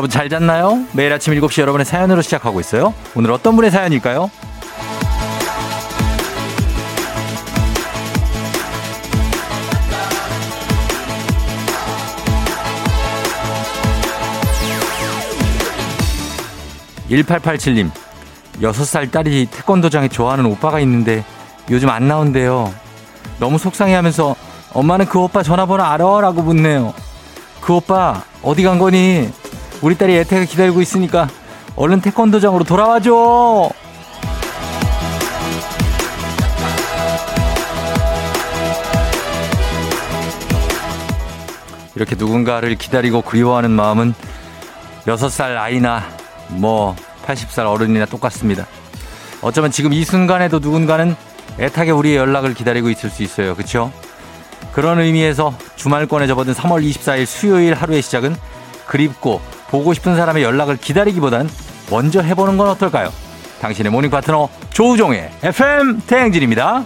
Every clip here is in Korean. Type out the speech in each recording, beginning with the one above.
여러분 잘 잤나요? 매일 아침 7시 여러분의 사연으로 시작하고 있어요. 오늘 어떤 분의 사연일까요? 1887님, 6살 딸이 태권도장에 좋아하는 오빠가 있는데 요즘 안 나온대요. 너무 속상해 하면서 엄마는 그 오빠 전화번호 알아? 라고 묻네요. 그 오빠 어디 간 거니? 우리 딸이 애태가 기다리고 있으니까 얼른 태권도장으로 돌아와줘. 이렇게 누군가를 기다리고 그리워하는 마음은 6살 아이나 뭐 80살 어른이나 똑같습니다. 어쩌면 지금 이 순간에도 누군가는 애타게 우리의 연락을 기다리고 있을 수 있어요. 그렇죠? 그런 의미에서 주말권에 접어든 3월 24일 수요일 하루의 시작은 그립고 보고 싶은 사람의 연락을 기다리기보단 먼저 해보는 건 어떨까요? 당신의 morning 파트너 조우종의 FM 대행진입니다.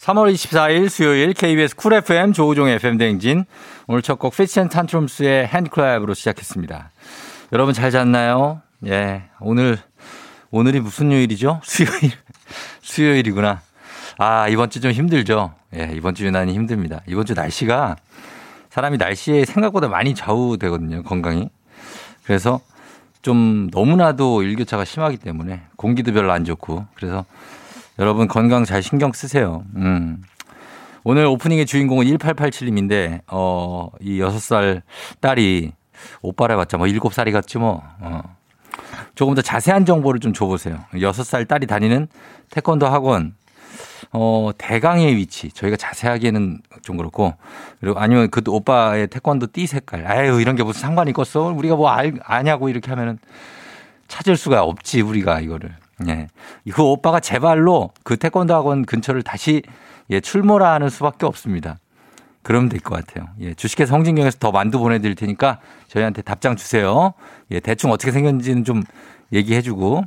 3월 24일 수요일 KBS Cool FM 조우종의 FM 대행진 오늘 첫 곡 Fitz and Tantrums의 HandClap으로 시작했습니다. 여러분 잘 잤나요? 예, 오늘 오늘이 무슨 요일이죠? 수요일 수요일이구나. 아 이번 주 좀 힘들죠? 예, 이번 주 유난히 힘듭니다. 이번 주 날씨가 사람이 날씨에 생각보다 많이 좌우되거든요, 건강이. 그래서 좀 너무나도 일교차가 심하기 때문에 공기도 별로 안 좋고 그래서 여러분 건강 잘 신경 쓰세요. 음. 오늘 오프닝의 주인공은 1887님인데, 어, 이 6살 딸이 오빠를 봤자 뭐 7살이 같지 뭐, 어. 조금 더 자세한 정보를 좀 줘보세요. 6살 딸이 다니는 태권도 학원, 어, 대강의 위치. 저희가 자세하게는 좀 그렇고. 그리고 아니면 그 오빠의 태권도 띠 색깔. 아유, 이런 게 무슨 상관이 있겠어? 우리가 뭐 알, 아냐고 이렇게 하면은 찾을 수가 없지, 우리가 이거를. 예. 그 오빠가 제 발로 그 태권도 학원 근처를 다시 예, 출몰하 는 수밖에 없습니다. 그러면 될 것 같아요. 예, 주식회사 홍진경에서 더 만두 보내드릴 테니까 저희한테 답장 주세요. 예, 대충 어떻게 생겼는지는 좀 얘기해주고.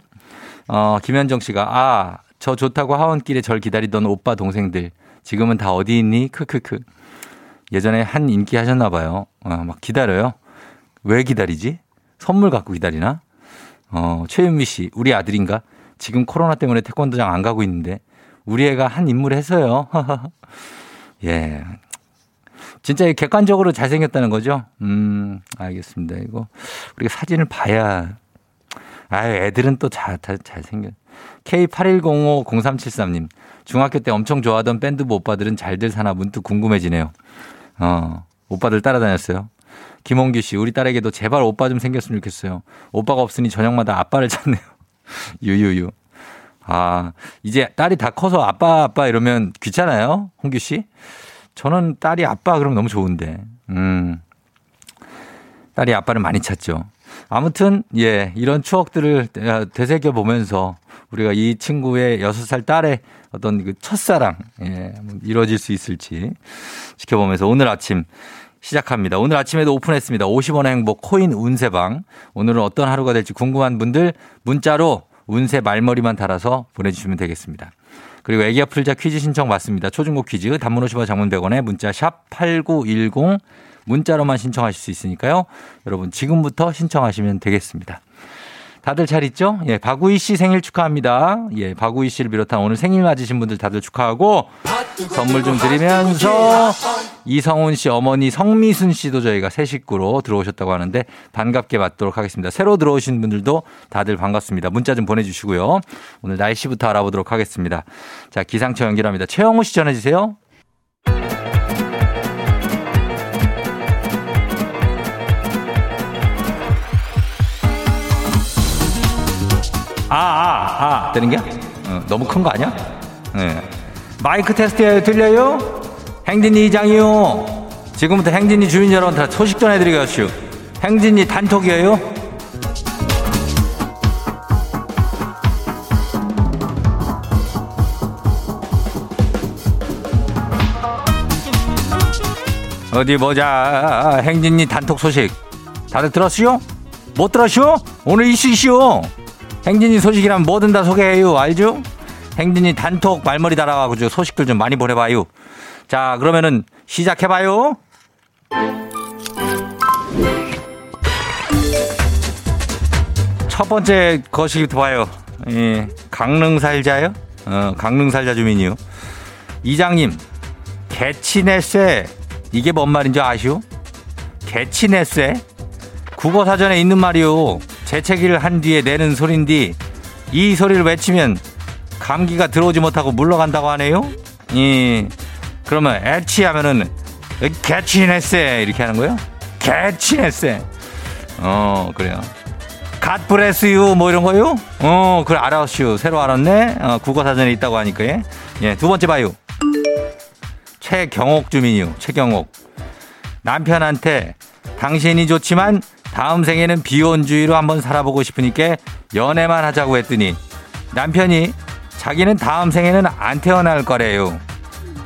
어, 김현정 씨가, 아, 저 좋다고 하원길에 절 기다리던 오빠 동생들 지금은 다 어디 있니? 크크크. 예전에 한 인기 하셨나 봐요. 어, 막 기다려요. 왜 기다리지? 선물 갖고 기다리나? 어, 최윤미 씨, 우리 아들인가? 지금 코로나 때문에 태권도장 안 가고 있는데 우리 애가 한 인물 해서요. 예. 진짜 객관적으로 잘생겼다는 거죠? 음, 알겠습니다. 이거 우리가 사진을 봐야 아유, 애들은 또 잘, 잘, 잘생겨. K81050373님. 중학교 때 엄청 좋아하던 밴드부 오빠들은 잘들 사나 문득 궁금해지네요. 어, 오빠들 따라다녔어요. 김홍규 씨, 우리 딸에게도 제발 오빠 좀 생겼으면 좋겠어요. 오빠가 없으니 저녁마다 아빠를 찾네요. 유유유. 아, 이제 딸이 다 커서 아빠, 아빠 이러면 귀찮아요? 홍규 씨? 저는 딸이 아빠 그러면 너무 좋은데. 음. 딸이 아빠를 많이 찾죠. 아무튼, 예, 이런 추억들을 되새겨 보면서 우리가 이 친구의 여섯 살 딸의 어떤 그 첫사랑, 예, 이루어질 수 있을지 지켜보면서 오늘 아침 시작합니다. 오늘 아침에도 오픈했습니다. 50원의 행복 코인 운세방. 오늘은 어떤 하루가 될지 궁금한 분들 문자로 운세 말머리만 달아서 보내주시면 되겠습니다. 그리고 애기야 풀자 퀴즈 신청 받습니다. 초중고 퀴즈 단문 50원 장문 100원에 문자 샵 8910 문자로만 신청하실 수 있으니까요. 여러분 지금부터 신청하시면 되겠습니다. 다들 잘 있죠? 예, 박우희 씨 생일 축하합니다. 예, 박우희 씨를 비롯한 오늘 생일 맞으신 분들 다들 축하하고 선물 좀 드리면서 이성훈 씨 어머니 성미순 씨도 저희가 새 식구로 들어오셨다고 하는데 반갑게 맞도록 하겠습니다. 새로 들어오신 분들도 다들 반갑습니다. 문자 좀 보내주시고요. 오늘 날씨부터 알아보도록 하겠습니다. 자, 기상청 연결합니다. 최영우 씨 전해주세요. 아, 아, 아, 되는 게? 어, 너무 큰 거 아니야? 네. 마이크 테스트에 들려요? 행진이 이장이요. 지금부터 행진이 주민 여러분한테 소식 전해드리겠슈. 행진이 단톡이에요. 어디 보자. 행진이 단톡 소식. 다들 들었슈? 못 들었슈? 오늘 이슈시오. 행진이 소식이란 뭐든 다 소개해요. 알죠? 행진이 단톡 말머리 달아가지고 소식들 좀 많이 보내봐요. 자, 그러면은 시작해봐요. 첫 번째 거시기부터 봐요. 예, 강릉 살자요? 어, 강릉 살자 주민이요. 이장님, 개치네세. 이게 뭔 말인지 아시오? 개치네세? 국어 사전에 있는 말이요. 재채기를 한 뒤에 내는 소린디. 이 소리를 외치면 감기가 들어오지 못하고 물러간다고 하네요. 예. 그러면 애치 하면은 개치네쇠 이렇게 하는 거예요? 개치네쇠. 어, 그래요. 갓브레스유 뭐 이런 거요? 어, 그래 알았슈. 새로 알았네. 어, 국어 사전에 있다고 하니까 예. 예, 두 번째 봐요. 최경옥 주민이요. 최경옥. 남편한테 당신이 좋지만 다음 생에는 비혼주의로 한번 살아보고 싶으니까 연애만 하자고 했더니 남편이 자기는 다음 생에는 안 태어날 거래요.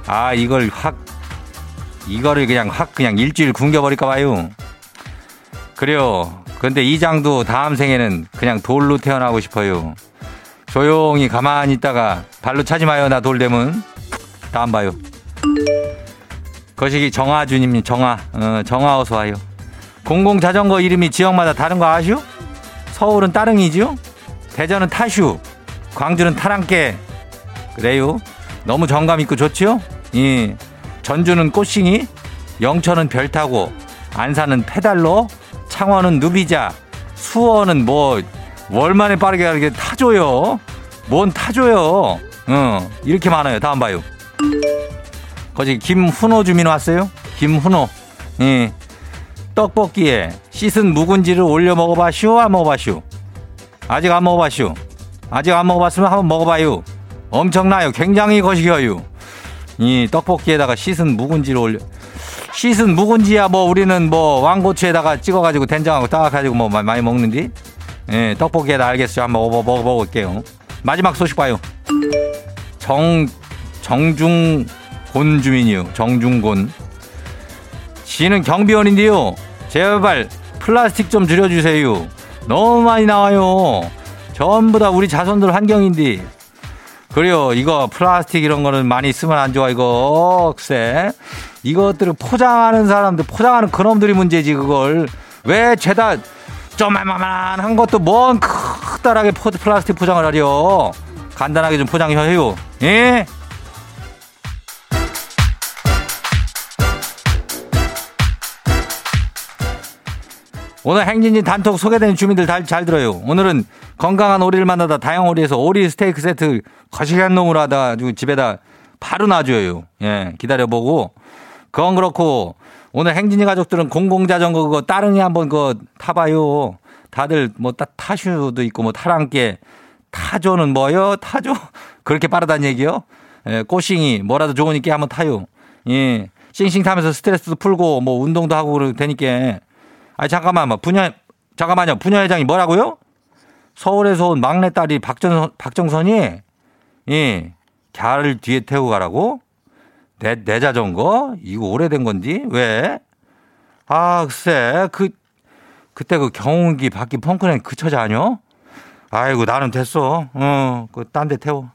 아, 이걸 확, 이거를 그냥 확 그냥 일주일 굶겨버릴까 봐요. 그래요. 근데 이장도 다음 생에는 그냥 돌로 태어나고 싶어요. 조용히 가만히 있다가 발로 차지 마요. 나 돌대문. 다음 봐요. 거시기 정아주님, 정아, 어, 정아 어서 와요. 공공 자전거 이름이 지역마다 다른 거 아시오? 서울은 따릉이지요? 대전은 타슈, 광주는 타랑깨. 그래요? 너무 정감 있고 좋지요? 예. 전주는 꽃싱이, 영천은 별 타고, 안산은 페달로, 창원은 누비자, 수원은 뭐, 월만에 빠르게 가게 타줘요. 뭔 타줘요. 어, 이렇게 많아요. 다음 봐요. 거기 김훈호 주민 왔어요? 김훈호. 예. 떡볶이에 씻은 묵은지를 올려 먹어봐쇼? 안 먹어봐쇼? 아직 안 먹어봐쇼? 아직 안 먹어봤으면 한번 먹어봐요. 엄청나요. 굉장히 거시기어요. 이 떡볶이에다가 씻은 묵은지를 올려. 씻은 묵은지야 뭐 우리는 뭐 왕고추에다가 찍어가지고 된장하고 딱 가지고 뭐 많이 먹는디? 예, 떡볶이에다 알겠어요. 한번 먹어, 먹어, 먹어볼게요. 마지막 소식 봐요. 정, 정중곤 주민이요. 정중곤. 지는 경비원인데요. 제발 플라스틱 좀 줄여주세요. 너무 많이 나와요. 전부 다 우리 자손들 환경인데. 그래요. 이거 플라스틱 이런 거는 많이 쓰면 안 좋아. 이거 글쎄. 이것들을 포장하는 사람들, 포장하는 그놈들이 문제지 그걸. 왜 죄다 좀만만한 것도 뭔 크다랗게 플라스틱 포장을 하려. 간단하게 좀 포장해요. 예? 오늘 행진진 단톡 소개된 주민들 잘, 잘 들어요. 오늘은 건강한 오리를 만나다 다양 오리에서 오리 스테이크 세트 거시기한 놈으로 하다 집에다 바로 놔줘요. 예, 기다려보고. 그건 그렇고 오늘 행진이 가족들은 공공자전거 그거 따릉이 한번 그거 타봐요. 다들 뭐 타, 타슈도 있고 뭐 타랑께 타조는 뭐요? 타조? 그렇게 빠르다는 얘기요? 예, 꼬싱이 뭐라도 좋으니까 한번 타요. 예. 싱싱 타면서 스트레스도 풀고 뭐 운동도 하고 그러고 되니까 아니 잠깐만 뭐 분야 잠깐만요. 분야 회장이 뭐라고요? 서울에서 온 막내 딸이 박정 박정선이 예. 갸를 뒤에 태우고 가라고? 내, 내 자전거? 이거 오래된 건지? 왜? 아, 글쎄, 그, 그때 그 경운기 바퀴 펑크낸 그 처자 아니요? 아이고, 나는 됐어. 어, 그, 딴 데 태워.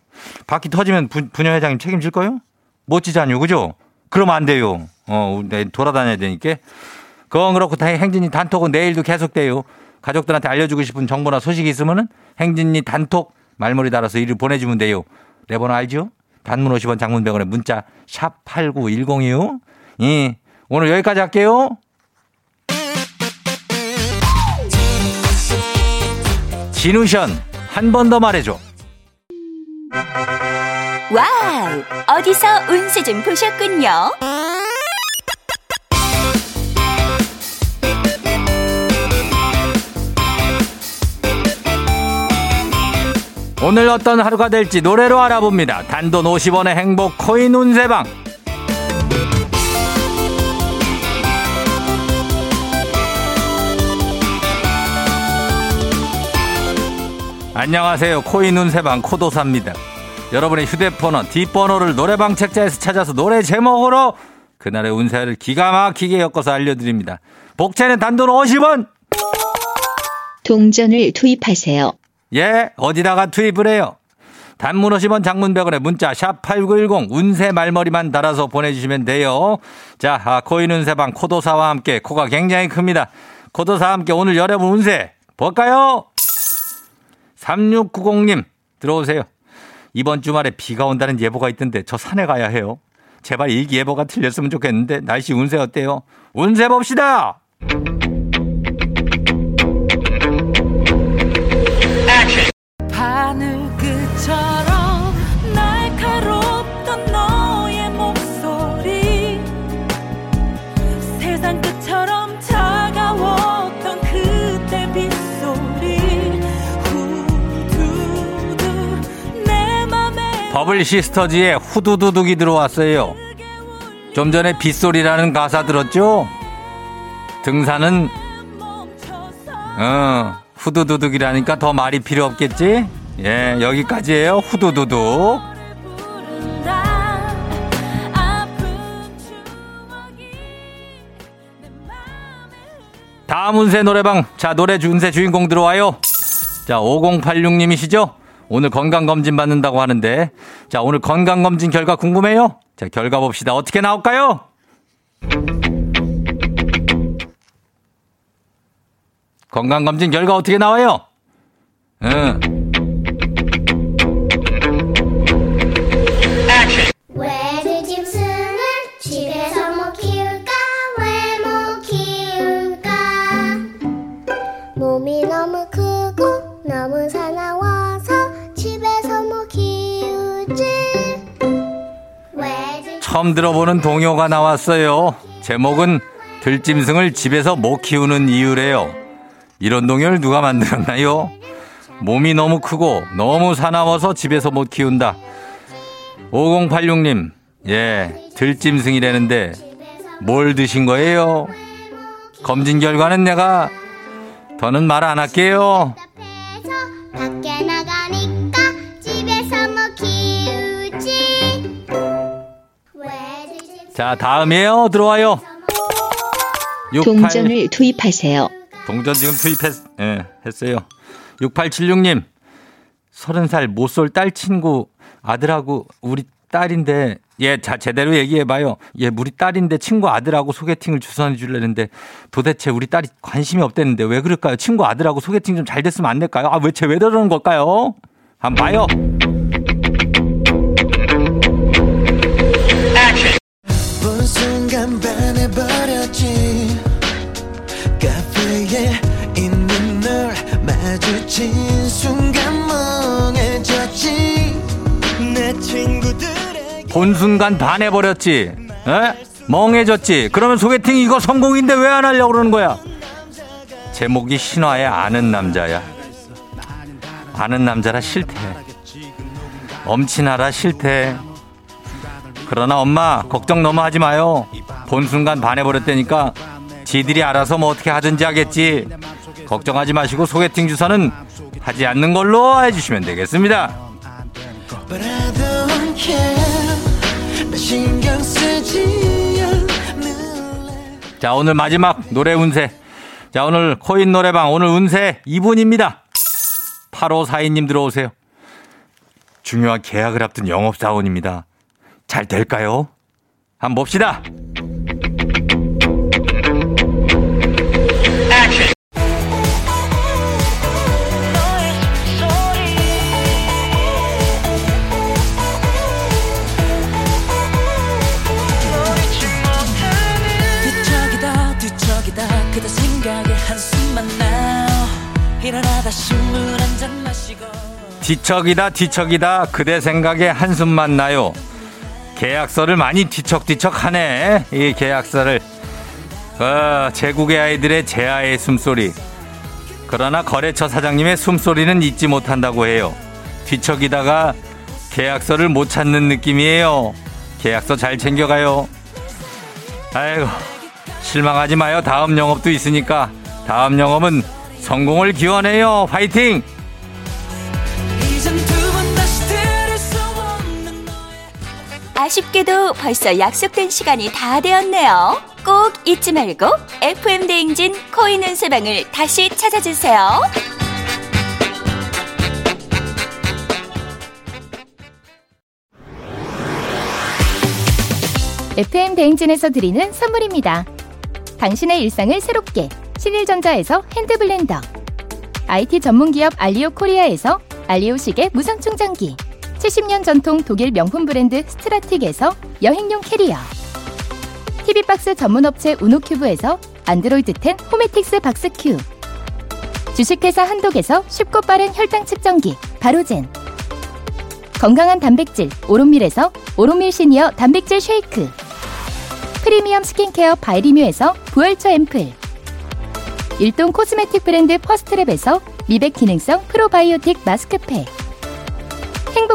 바퀴 터지면 분, 분야 회장님 책임질 거요? 멋지지 않요, 그죠? 그러면 안 돼요. 어, 내 돌아다녀야 되니까. 그건 그렇고 행진이 단톡은 내일도 계속돼요. 가족들한테 알려주고 싶은 정보나 소식이 있으면은 행진이 단톡 말머리 달아서 일을 보내주면 돼요. 내 번호 알죠? 단문 50원 장문 100원에 문자 샵 8910이요. 예. 오늘 여기까지 할게요. 진우션 한 번 더 말해줘. 와우! 어디서 운세 좀 보셨군요. 오늘 어떤 하루가 될지 노래로 알아봅니다. 단돈 50원의 행복 코인 운세방. 안녕하세요. 코인 운세방 코도사입니다. 여러분의 휴대폰은 뒷번호를 노래방 책자에서 찾아서 노래 제목으로 그날의 운세를 기가 막히게 엮어서 알려드립니다. 복채는 단돈 50원! 동전을 투입하세요. 예, 어디다가 투입을 해요? 단문 50원 장문 100원에 문자 샵 8910 운세 말머리만 달아서 보내주시면 돼요. 자, 아, 코인 운세방 코도사와 함께 코가 굉장히 큽니다. 코도사와 함께 오늘 여러분 운세 볼까요? 3690님, 들어오세요. 이번 주말에 비가 온다는 예보가 있던데 저 산에 가야 해요. 제발 이 예보가 틀렸으면 좋겠는데 날씨 운세 어때요? 운세 봅시다! 바늘끝처럼 날카롭던 너의 목소리 세상 끝처럼 차가웠던 그때 빗소리 후두두 내 맘에 버블 시스터즈의 후두두둑이 들어왔어요. 좀 전에 빗소리라는 가사 들었죠? 등산은 어, 후두두둑이라니까 더 말이 필요 없겠지? 예, 여기까지예요. 후두두둑. 다음 운세 노래방. 자, 노래 운세 주인공 들어와요. 자, 5086님이시죠? 오늘 건강검진 받는다고 하는데. 자, 오늘 건강검진 결과 궁금해요? 자, 결과 봅시다. 어떻게 나올까요? 건강검진 결과 어떻게 나와요? 응. 왜 짐승을 집에서 못 키울까? 왜못 키울까? 몸이 너무 크고 너무 사나워서 집에서 못 키우지. 왜 짐- 처음 들어보는 동요가 나왔어요. 제목은 들짐승을 집에서 못 키우는 이유래요. 이런 동요를 누가 만들었나요? 몸이 너무 크고 너무 사나워서 집에서 못 키운다. 5086님, 예, 들짐승이라는데 뭘 드신 거예요? 검진 결과는 내가 더는 말 안 할게요. 짐승을 자, 다음이에요. 들어와요. 68 동전을 투입하세요. 동전 지금 투입했, 예, 했어요. 6876님, 30살 못쏠 딸 친구 아들하고 우리 딸인데, 예, 자, 제대로 얘기해봐요. 예, 우리 딸인데 친구 아들하고 소개팅을 주선해 주려는데 도대체 우리 딸이 관심이 없대는데 왜 그럴까요? 친구 아들하고 소개팅 좀 잘 됐으면 안 될까요? 아, 왜, 쟤왜 저러는 걸까요? 한번 봐요. 마주친 순간 멍해졌지 내 친구들에게 본 순간 반해버렸지. 에? 멍해졌지. 그러면 소개팅 이거 성공인데 왜 안 하려고 그러는 거야? 제목이 신화의 아는 남자야. 아는 남자라 싫대. 엄친아라 싫대. 그러나 엄마 걱정 너무 하지 마요. 본 순간 반해버렸다니까 지들이 알아서 뭐 어떻게 하든지 하겠지. 걱정하지 마시고 소개팅 주소는 하지 않는 걸로 해주시면 되겠습니다. 자, 오늘 마지막 노래 운세. 자, 오늘 코인 노래방 오늘 운세 2분입니다. 8542님 들어오세요. 중요한 계약을 앞둔 영업사원입니다. 잘 될까요? 한번 봅시다. 뒤척이다, 뒤척이다. 그대 생각에 한숨만 나요. 계약서를 많이 뒤척뒤척 하네. 이 계약서를. 어, 제국의 아이들의 제아의 숨소리. 그러나 거래처 사장님의 숨소리는 잊지 못한다고 해요. 뒤척이다가 계약서를 못 찾는 느낌이에요. 계약서 잘 챙겨가요. 아이고, 실망하지 마요. 다음 영업도 있으니까. 다음 영업은 성공을 기원해요. 화이팅! 아쉽게도 벌써 약속된 시간이 다 되었네요. 꼭 잊지 말고 FM 대행진 코인 은세방을 다시 찾아주세요. FM 대행진에서 드리는 선물입니다. 당신의 일상을 새롭게 신일전자에서 hand blender IT 전문기업 알리오 코리아에서 알리오 시계 무선 충전기 70년 전통 독일 명품 브랜드 스트라틱에서 여행용 캐리어. TV박스 전문업체 우노큐브에서 안드로이드 10 Homatics Box Q 주식회사 한독에서 쉽고 빠른 혈당 측정기 바로젠. 건강한 단백질 오롯밀에서 오롯밀 시니어 단백질 쉐이크. 프리미엄 스킨케어 바이리뮤에서 부활초 앰플. 일동 코스메틱 브랜드 퍼스트랩에서 미백 기능성 프로바이오틱 마스크팩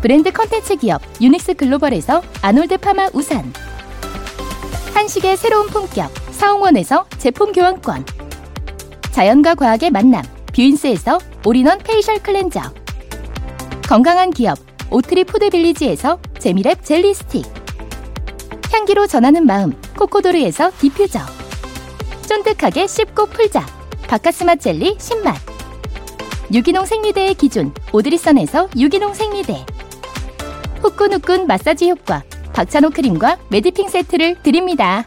브랜드 컨텐츠 기업 유닉스 글로벌에서 아놀드 파마 우산. 한식의 새로운 품격 사홍원에서 제품 교환권. 자연과 과학의 만남 뷰인스에서 all-in-one facial cleanser. 건강한 기업 오트리 푸드빌리지에서 재미랩 젤리 스틱. 향기로 전하는 마음 코코도르에서 디퓨저. 쫀득하게 씹고 풀자 바카스마 젤리 신맛. 유기농 생리대의 기준 오드리선에서 유기농 생리대 후끈후끈 마사지 효과 박찬호 크림과 메디핑 세트를 드립니다.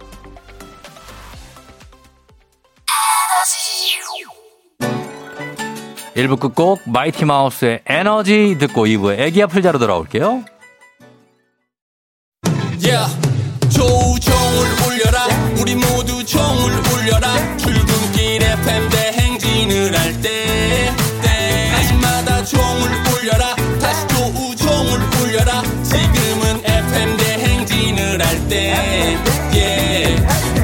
일부 끝곡 마이티 마우스의 에너지 듣고 2부에 애기 아플 자로 돌아올게요. Yeah. 조우종을 울려라 우리 모 대행진을 할때 yeah.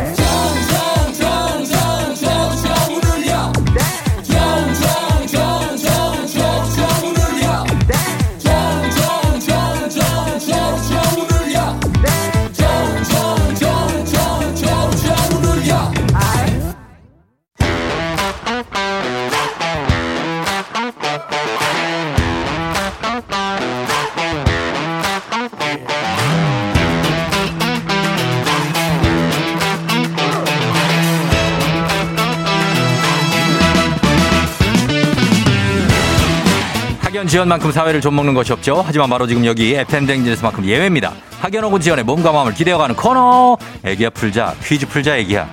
학연 지연만큼 사회를 좀 먹는 것이 없죠. 하지만 바로 지금 여기 FM 댕진에서만큼 예외입니다. 학연 혹은 지연의 몸과 마음을 기대어가는 코너. 애기야 풀자 퀴즈 풀자 애기야.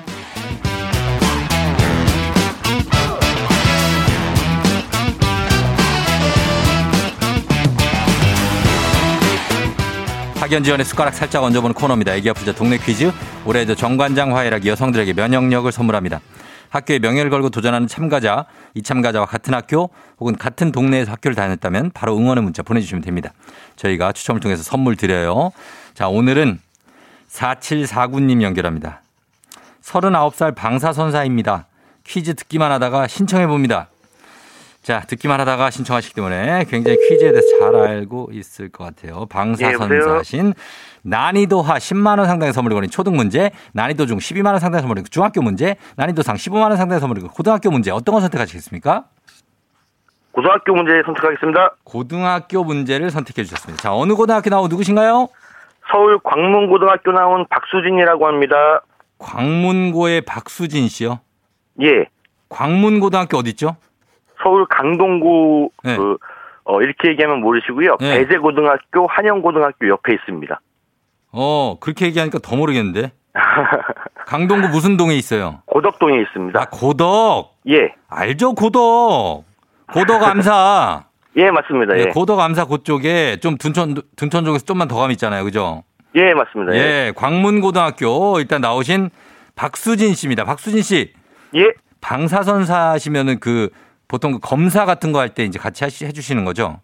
학연 지연의 숟가락 살짝 얹어보는 코너입니다. 애기야 풀자 동네 퀴즈. 올해 저 정관장 화이락이 여성들에게 면역력을 선물합니다. 학교에 명예를 걸고 도전하는 참가자, 이 참가자와 같은 학교 혹은 같은 동네에서 학교를 다녔다면 바로 응원의 문자 보내주시면 됩니다. 저희가 추첨을 통해서 선물 드려요. 자, 오늘은 4749님 연결합니다. 39살 방사선사입니다. 퀴즈 듣기만 하다가 신청해 봅니다. 자, 듣기만 하다가 신청하시기 때문에 굉장히 퀴즈에 대해서 잘 알고 있을 것 같아요. 방사선사신 난이도하 10만 원 상당의 선물이 걸린 초등 문제, 난이도 중 12만 원 상당의 선물이 중학교 문제, 난이도 상 15만 원 상당의 선물이 고등학교 문제 어떤 거 선택하시겠습니까? 고등학교 문제 선택하겠습니다. 고등학교 문제를 선택해 주셨습니다. 자, 어느 고등학교 나온 누구신가요? 서울 광문고등학교 나온 박수진이라고 합니다. 광문고의 박수진 씨요. 예. 광문고등학교 어디 있죠? 서울 강동구 네. 그 어, 이렇게 얘기하면 모르시고요. 네. 배재고등학교, 한영고등학교 옆에 있습니다. 어, 그렇게 얘기하니까 더 모르겠는데. 강동구 무슨 동에 있어요? 고덕동에 있습니다. 아, 고덕. 예. 알죠, 고덕. 고덕 암사. 예, 맞습니다. 예, 예. 고덕 암사 그쪽에 좀 둔천, 둔천 쪽에서 좀만 더 가면 있잖아요. 그죠? 예, 맞습니다. 예. 예, 광문고등학교 일단 나오신 박수진 씨입니다. 박수진 씨. 예. 방사선사시면은 그 보통 그 검사 같은 거 할 때 이제 같이 하시, 해주시는 거죠?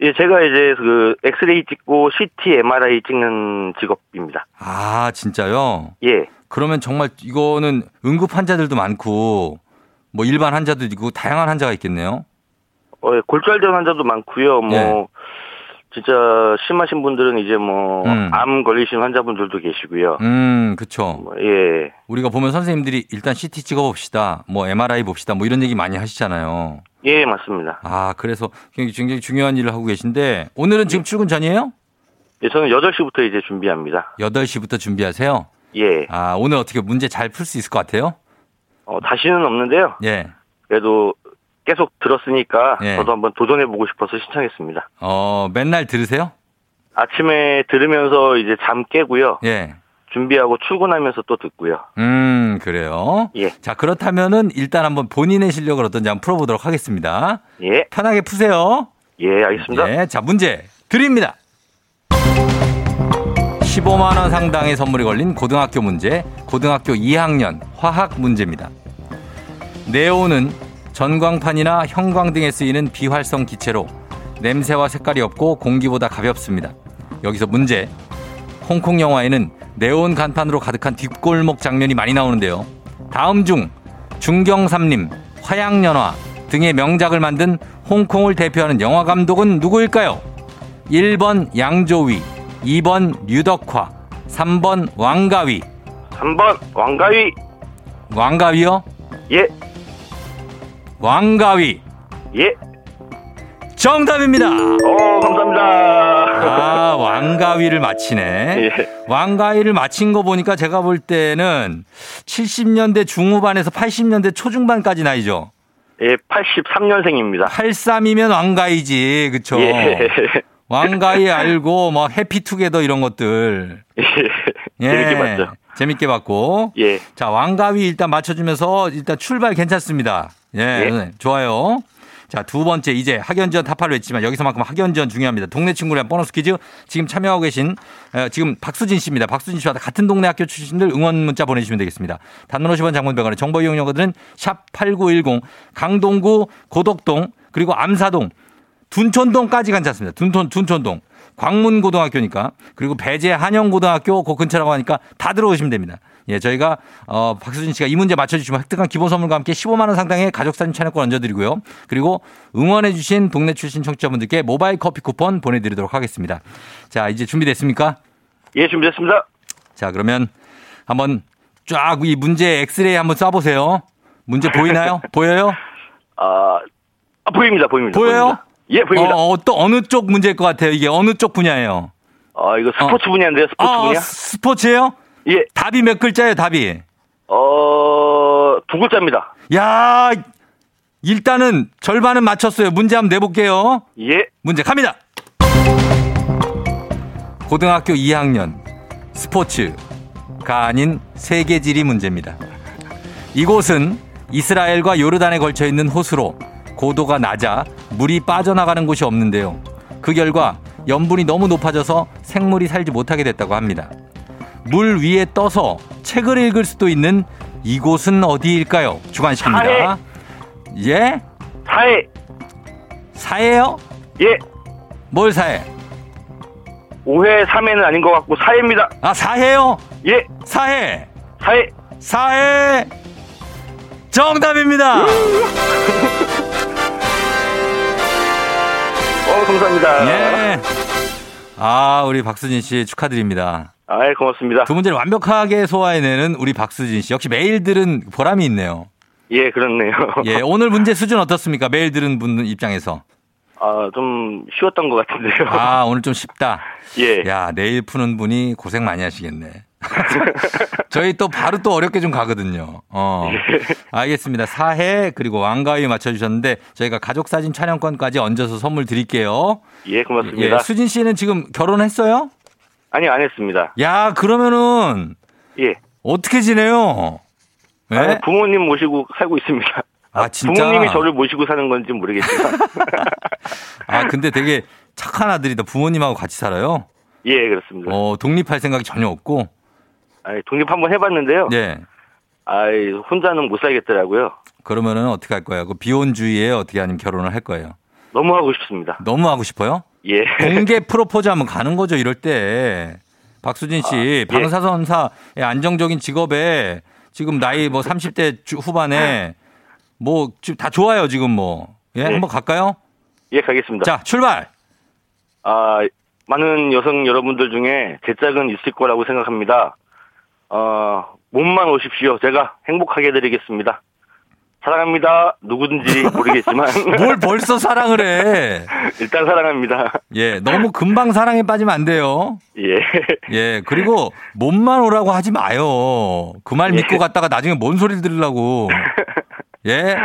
예, 제가 이제 그 엑스레이 찍고 CT, MRI 찍는 직업입니다. 아, 진짜요? 예. 그러면 정말 이거는 응급 환자들도 많고 뭐 일반 환자도 있고 다양한 환자가 있겠네요. 어, 예, 골절된 환자도 많고요. 뭐 예. 진짜 심하신 분들은 이제 뭐 음. 암 걸리신 환자분들도 계시고요. 음, 그쵸. 뭐, 예. 우리가 보면 선생님들이 일단 CT 찍어 봅시다. 뭐 MRI 봅시다. 뭐 이런 얘기 많이 하시잖아요. 예, 맞습니다. 아, 그래서 굉장히, 굉장히 중요한 일을 하고 계신데 오늘은 지금 출근 전이에요? 예, 저는 8시부터 이제 준비합니다. 8시부터 준비하세요? 예. 아, 오늘 어떻게 문제 잘 풀 수 있을 것 같아요? 어, 다시는 없는데요. 예. 그래도 계속 들었으니까 예. 저도 한번 도전해보고 싶어서 신청했습니다. 어, 맨날 들으세요? 아침에 들으면서 이제 잠 깨고요. 예. 준비하고 출근하면서 또 듣고요. 음, 그래요. 예. 자, 그렇다면은 일단 한번 본인의 실력을 어떤지 한번 풀어보도록 하겠습니다. 예. 편하게 푸세요. 예, 알겠습니다. 예. 자, 문제 드립니다. 15만 원 상당의 선물이 걸린 고등학교 문제, 고등학교 2학년 화학 문제입니다. 네온은 전광판이나 형광 등에 쓰이는 비활성 기체로 냄새와 색깔이 없고 공기보다 가볍습니다. 여기서 문제. 홍콩 영화에는 네온 간판으로 가득한 뒷골목 장면이 많이 나오는데요. 다음 중 중경삼림, 화양연화 등의 명작을 만든 홍콩을 대표하는 영화 감독은 누구일까요? 1번 양조위, 2번 류덕화, 3번 왕가위. 3번 왕가위. 왕가위요? 예. 왕가위. 예. 정답입니다. 어, 감사합니다. 아, 왕가위를 맞히네. 예. 왕가위를 맞힌 거 보니까 제가 볼 때는 70년대 중후반에서 80년대 초중반까지 나이죠. 예, 83년생입니다. 83이면 왕가위지. 그쵸? 예. 왕가위 알고 뭐 해피투게더 이런 것들. 예. 재밌게 봤죠. 재밌게 봤고. 예. 자, 왕가위 일단 맞춰주면서 일단 출발 괜찮습니다. 예, 예. 네, 좋아요. 자, 두 번째 이제 학연지원 타파를 했지만 여기서만큼 학연지원 중요합니다. 동네 친구랑 보너스 퀴즈 지금 참여하고 계신 어, 지금 박수진 씨입니다. 박수진 씨와 같은 동네 학교 출신들 응원 문자 보내주시면 되겠습니다. 단문 50원 장문병원의 정보 이용료들은 샵 8910 강동구 고덕동 그리고 암사동 둔촌동까지 괜찮습니다. 둔촌, 둔촌동. 광문고등학교니까. 그리고 배제 한영고등학교 그 근처라고 하니까 다 들어오시면 됩니다. 예, 저희가, 어, 박수진 씨가 이 문제 맞춰 주시면 획득한 기본 선물과 함께 15만 원 상당의 가족 사진 촬영권 얹어 드리고요. 그리고 응원해 주신 동네 출신 청취자분들께 모바일 커피 쿠폰 보내 드리도록 하겠습니다. 자, 이제 준비됐습니까? 예, 준비됐습니다. 자, 그러면 한번 쫙 이 문제 엑스레이 한번 쏴 보세요. 문제 보이나요? 보여요? 아, 아, 보입니다, 보입니다. 보여요? 보입니다. 예, 보입니다. 어, 또 어느 쪽 문제일 것 같아요? 이게 어느 쪽 분야예요? 아, 이거 스포츠 분야인데요, 스포츠 아, 분야? 스포츠예요? 예, 답이 몇 글자예요, 답이? 어, 두 글자입니다. 야, 일단은 절반은 맞췄어요. 문제 한번 내볼게요. 예, 문제 갑니다. 고등학교 2학년 스포츠가 아닌 세계지리 문제입니다. 이곳은 이스라엘과 요르단에 걸쳐 있는 호수로 고도가 낮아 물이 빠져나가는 곳이 없는데요. 그 결과 염분이 너무 높아져서 생물이 살지 못하게 됐다고 합니다. 물 위에 떠서 책을 읽을 수도 있는 이곳은 어디일까요? 주관식입니다. 예? 사회, 사예요? 예, 뭘 사해? 5회, 3회는 아닌 것 같고, 사회입니다. 아, 사해요? 예, 사해. 사회. 사해. 정답입니다. 어, 감사합니다. 예. 아, 우리 박수진 씨 축하드립니다. 아, 예, 고맙습니다. 두 문제를 완벽하게 소화해내는 우리 박수진 씨. 역시 매일 들은 보람이 있네요. 예, 그렇네요. 예, 오늘 문제 수준 어떻습니까? 매일 들은 분 입장에서. 아, 좀 쉬웠던 것 같은데요. 아, 오늘 좀 쉽다. 예. 야, 내일 푸는 분이 고생 많이 하시겠네. 저희 또 바로 또 어렵게 좀 가거든요. 어. 알겠습니다. 사해 그리고 왕가위 맞춰주셨는데 저희가 가족 사진 촬영권까지 얹어서 선물 드릴게요. 예, 고맙습니다. 예, 수진 씨는 지금 결혼했어요? 아니, 안 했습니다. 야, 그러면은 예. 어떻게 지내요? 예? 아, 부모님 모시고 살고 있습니다. 아, 진짜? 부모님이 저를 모시고 사는 건지 모르겠지만. 아, 근데 되게 착한 아들이다. 부모님하고 같이 살아요? 예, 그렇습니다. 어, 독립할 생각이 전혀 없고. 아니, 독립 한번 해봤는데요. 예. 아이, 혼자는 못 살겠더라고요. 그러면은 어떻게 할 거예요? 그 비혼주의에 어떻게 아니면 결혼을 할 거예요? 너무 하고 싶습니다. 너무 하고 싶어요? 예. 공개 프로포즈 하면 가는 거죠, 이럴 때. 박수진 씨, 아, 예. 방사선사의 안정적인 직업에 지금 나이 뭐 30대 주- 후반에 뭐 지금 다 좋아요, 지금 뭐. 예, 네. 한번 갈까요? 예, 가겠습니다. 자, 출발! 아, 많은 여성 여러분들 중에 제 짝은 있을 거라고 생각합니다. 어, 몸만 오십시오. 제가 행복하게 해드리겠습니다. 사랑합니다. 누구든지 모르겠지만. 뭘 벌써 사랑을 해? 일단 사랑합니다. 예, 너무 금방 사랑에 빠지면 안 돼요. 예. 예, 그리고 몸만 오라고 하지 마요. 그 말 믿고 예. 갔다가 나중에 뭔 소리를 들으려고. 예?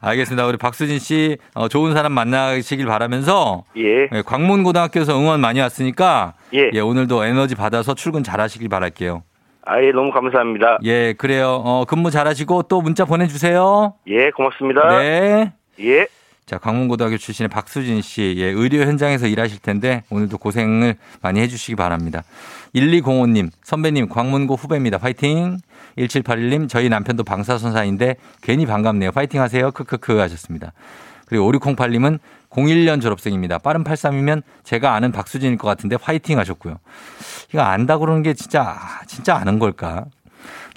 알겠습니다. 우리 박수진 씨, 어, 좋은 사람 만나시길 바라면서, 예. 예, 광문고등학교에서 응원 많이 왔으니까, 예. 오늘도 에너지 받아서 출근 잘 하시길 바랄게요. 아예 너무 감사합니다. 예, 그래요. 어, 근무 잘 하시고 또 문자 보내주세요. 예, 고맙습니다. 네. 예. 자, 광문고등학교 출신의 박수진 씨, 예, 의료 현장에서 일하실 텐데 오늘도 고생을 많이 해주시기 바랍니다. 1205님, 선배님, 광문고 후배입니다. 파이팅! 1781님, 저희 남편도 방사선사인데 괜히 반갑네요. 파이팅 하세요. 크크크 하셨습니다. 그리고 5608님은 01년 졸업생입니다. 빠른 83이면 제가 아는 박수진일 것 같은데 화이팅 하셨고요. 이거 안다 그러는 게 진짜, 진짜 아는 걸까?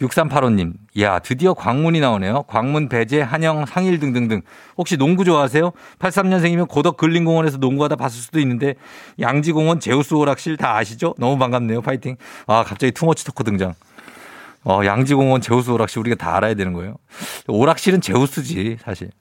6385님, 이야, 드디어 광문이 나오네요. 광문, 배제, 한영, 상일 등등등. 혹시 농구 좋아하세요? 83년생이면 고덕 근린공원에서 농구하다 봤을 수도 있는데, 양지공원, 제우스 오락실 다 아시죠? 너무 반갑네요. 파이팅. 아, 갑자기 too much talk 등장. 어, 양지공원, 제우스 오락실 우리가 다 알아야 되는 거예요. 오락실은 제우스지, 사실.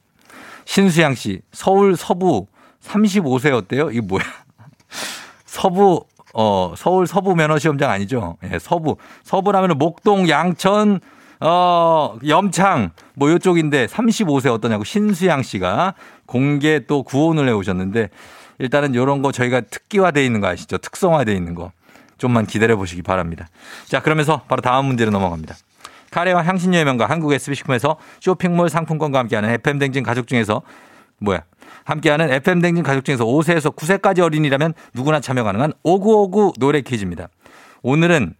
신수양 씨, 서울 서부 35세 어때요? 이게 뭐야? 서부 어 서울 서부 면허 시험장 아니죠? 예, 서부 서부라면 목동, 양천, 어 염창 뭐 이쪽인데 35세 어떠냐고 신수양 씨가 공개 또 구원을 해 오셨는데 일단은 이런 거 저희가 특기화돼 있는 거 아시죠? 특성화돼 있는 거 좀만 기다려 보시기 바랍니다. 자 그러면서 바로 다음 문제로 넘어갑니다. 카레와 향신료의 명가 한국 SB식품에서 쇼핑몰 상품권과 함께하는 FM댕진 가족 중에서 뭐야? 함께하는 FM댕진 가족 중에서 5세에서 9세까지 어린이라면 누구나 참여 가능한 5959 노래 퀴즈입니다. 오늘은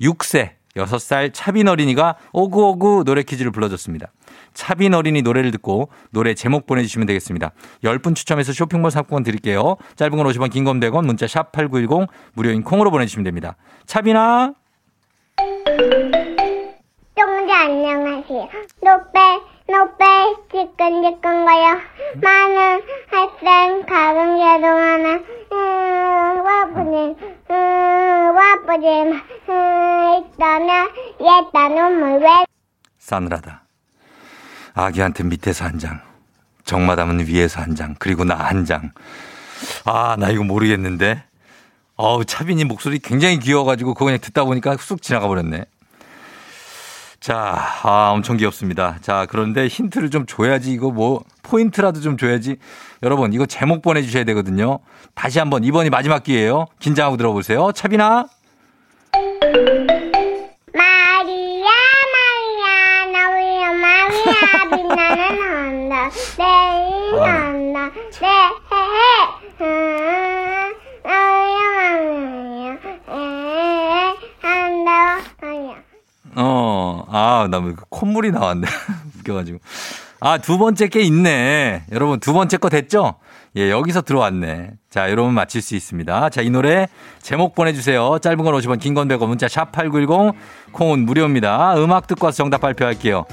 6세, 6살 차빈 어린이가 5959 노래 퀴즈를 불러줬습니다. 차빈 어린이 노래를 듣고 노래 제목 보내주시면 되겠습니다. 10분 추첨해서 쇼핑몰 상품권 드릴게요. 짧은 건 50원, 긴 건 100원, 문자 샵 8910 무료인 콩으로 보내주시면 됩니다. 차빈아! 안녕하세요. 노빼 노빼 지끈지끈 거요. 많은 학생 가끔 제동하나 음, 와보니 음, 와보지 음, 있다면 옛다 눈물 왜 싸늘하다. 아기한테 밑에서 한 장, 정마담은 위에서 한 장, 그리고 나 한 장. 아, 나 이거 모르겠는데. 어우, 차빈이 목소리 굉장히 귀여워가지고 그거 그냥 듣다 보니까 쑥 지나가 버렸네. 자, 아, 엄청 귀엽습니다. 자, 그런데 힌트를 좀 줘야지 이거 뭐 포인트라도 좀 줘야지. 여러분, 이거 제목 보내주셔야 되거든요. 다시 한번 이번이 마지막 기회예요. 긴장하고 들어보세요. 차빈아. 마리아 마리아 나위야 마리아 빛나는 언덕 내일 언덕 내헤헤 음, 나위야 마리아 에헤헤 한다 마리아 어, 아, 나뭐 콧물이 나왔네. 웃겨가지고. 아, 두 번째 게 있네. 여러분, 두 번째 거 됐죠? 예, 여기서 들어왔네. 자, 여러분 맞힐 수 있습니다. 자, 이 노래 제목 보내주세요. 짧은 건 50원, 긴 건 100원, 문자 샵8910, 콩은 무료입니다. 음악 듣고 와서 정답 발표할게요.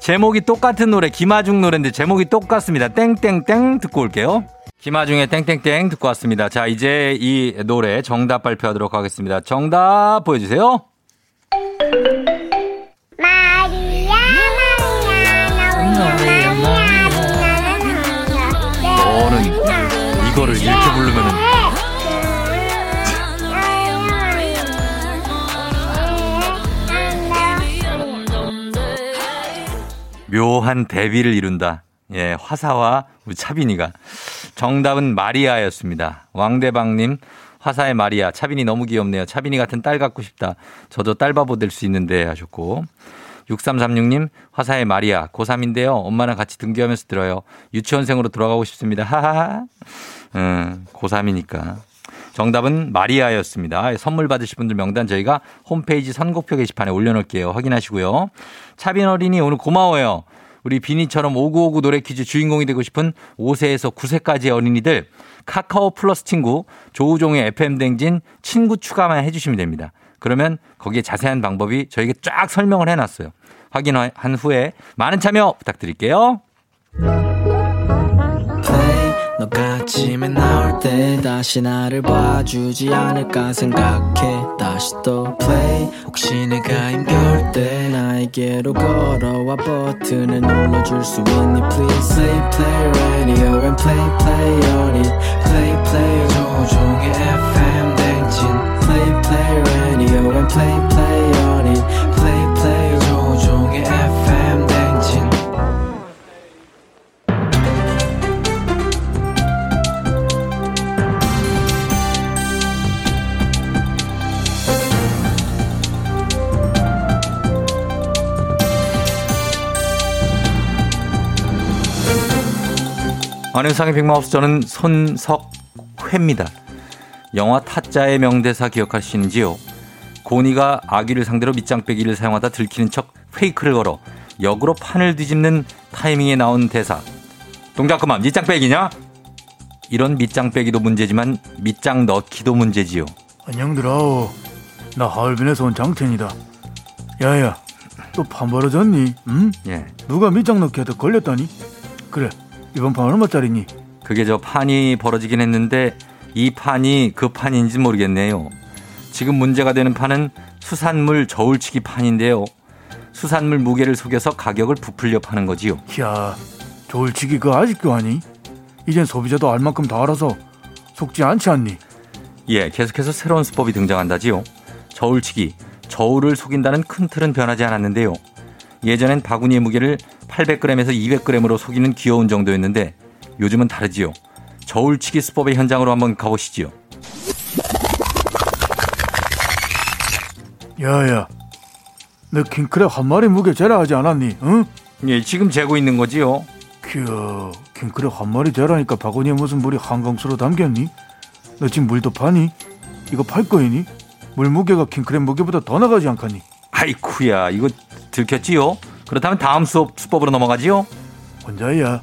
제목이 똑같은 노래, 김아중 노래인데 제목이 똑같습니다. 땡땡땡 듣고 올게요. 김아중의 땡땡땡 듣고 왔습니다. 자, 이제 이 노래 정답 발표하도록 하겠습니다. 정답 보여주세요. 너는 이거를 이렇게 부르면은 묘한 대비를 이룬다. 예, 화사와 우리 차빈이가. 정답은 마리아였습니다. 왕대방님, 화사의 마리아. 차빈이 너무 귀엽네요. 차빈이 같은 딸 갖고 싶다. 저도 딸바보 될 수 있는데 하셨고. 6336님, 화사의 마리아. 고3인데요. 엄마랑 같이 등교하면서 들어요. 유치원생으로 돌아가고 싶습니다. 하하하. 음, 고3이니까. 정답은 마리아였습니다. 선물 받으실 분들 명단 저희가 홈페이지 선곡표 게시판에 올려놓을게요. 확인하시고요. 차빈 어린이 오늘 고마워요. 우리 비니처럼 5959 노래 퀴즈 주인공이 되고 싶은 5세에서 9세까지의 어린이들 카카오 플러스 친구 조우종의 FM 댕진 친구 추가만 해주시면 됩니다. 그러면 거기에 자세한 방법이 저에게 쫙 설명을 해놨어요. 확인한 후에 많은 참여 부탁드릴게요. 아침에 나올 때 다시 나를 봐주지 않을까 생각해. 다시 또 play. 혹시 내가 힘겨울 때 나에게로 걸어와 버튼을 눌러줄 수 있니? Please play play radio and play play on it play play 조종의 FM 댕진. Play play radio and play play on it play play 조종의 FM 댕진 안윤상의 빅마우스 저는 손석회입니다. 영화 타짜의 명대사 기억하시는지요? 고니가 아기를 상대로 밑장 빼기를 사용하다 들키는 척 페이크를 걸어 역으로 판을 뒤집는 타이밍에 나온 대사. 동작 그만 밑장 빼기냐? 이런 밑장 빼기도 문제지만 밑장 넣기도 문제지요. 안녕들아오. 나 하얼빈에서 온 장첸이다. 야야, 또 판 벌어졌니? 응? 예. 누가 밑장 넣기 하다 걸렸다니? 그래, 이번 판 얼마짜리니? 그게 저 판이 벌어지긴 했는데 이 판이 그 판인지 모르겠네요. 지금 문제가 되는 판은 수산물 저울치기 판인데요. 수산물 무게를 속여서 가격을 부풀려 파는 거지요. 야, 저울치기 그거 아직도 하니? 이젠 소비자도 알 만큼 다 알아서 속지 않지 않니? 예, 계속해서 새로운 수법이 등장한다지요. 저울치기, 저울을 속인다는 큰 틀은 변하지 않았는데요. 예전엔 바구니의 무게를 800g에서 200g으로 속이는 귀여운 정도였는데 요즘은 다르지요. 저울치기 수법의 현장으로 한번 가보시지요. 야야, 너 킹크랩 한 마리 무게 재라 하지 않았니? 응? 예, 지금 재고 있는 거지요. 큐, 킹크랩 한 마리 재라니까 바구니에 무슨 물이 한강수로 담겼니? 너 지금 물도 파니? 이거 팔 거이니? 물 무게가 킹크랩 무게보다 더 나가지 않겠니? 아이쿠야, 이거 들켰지요? 그렇다면 다음 수업, 수법으로 넘어가지요? 혼자야.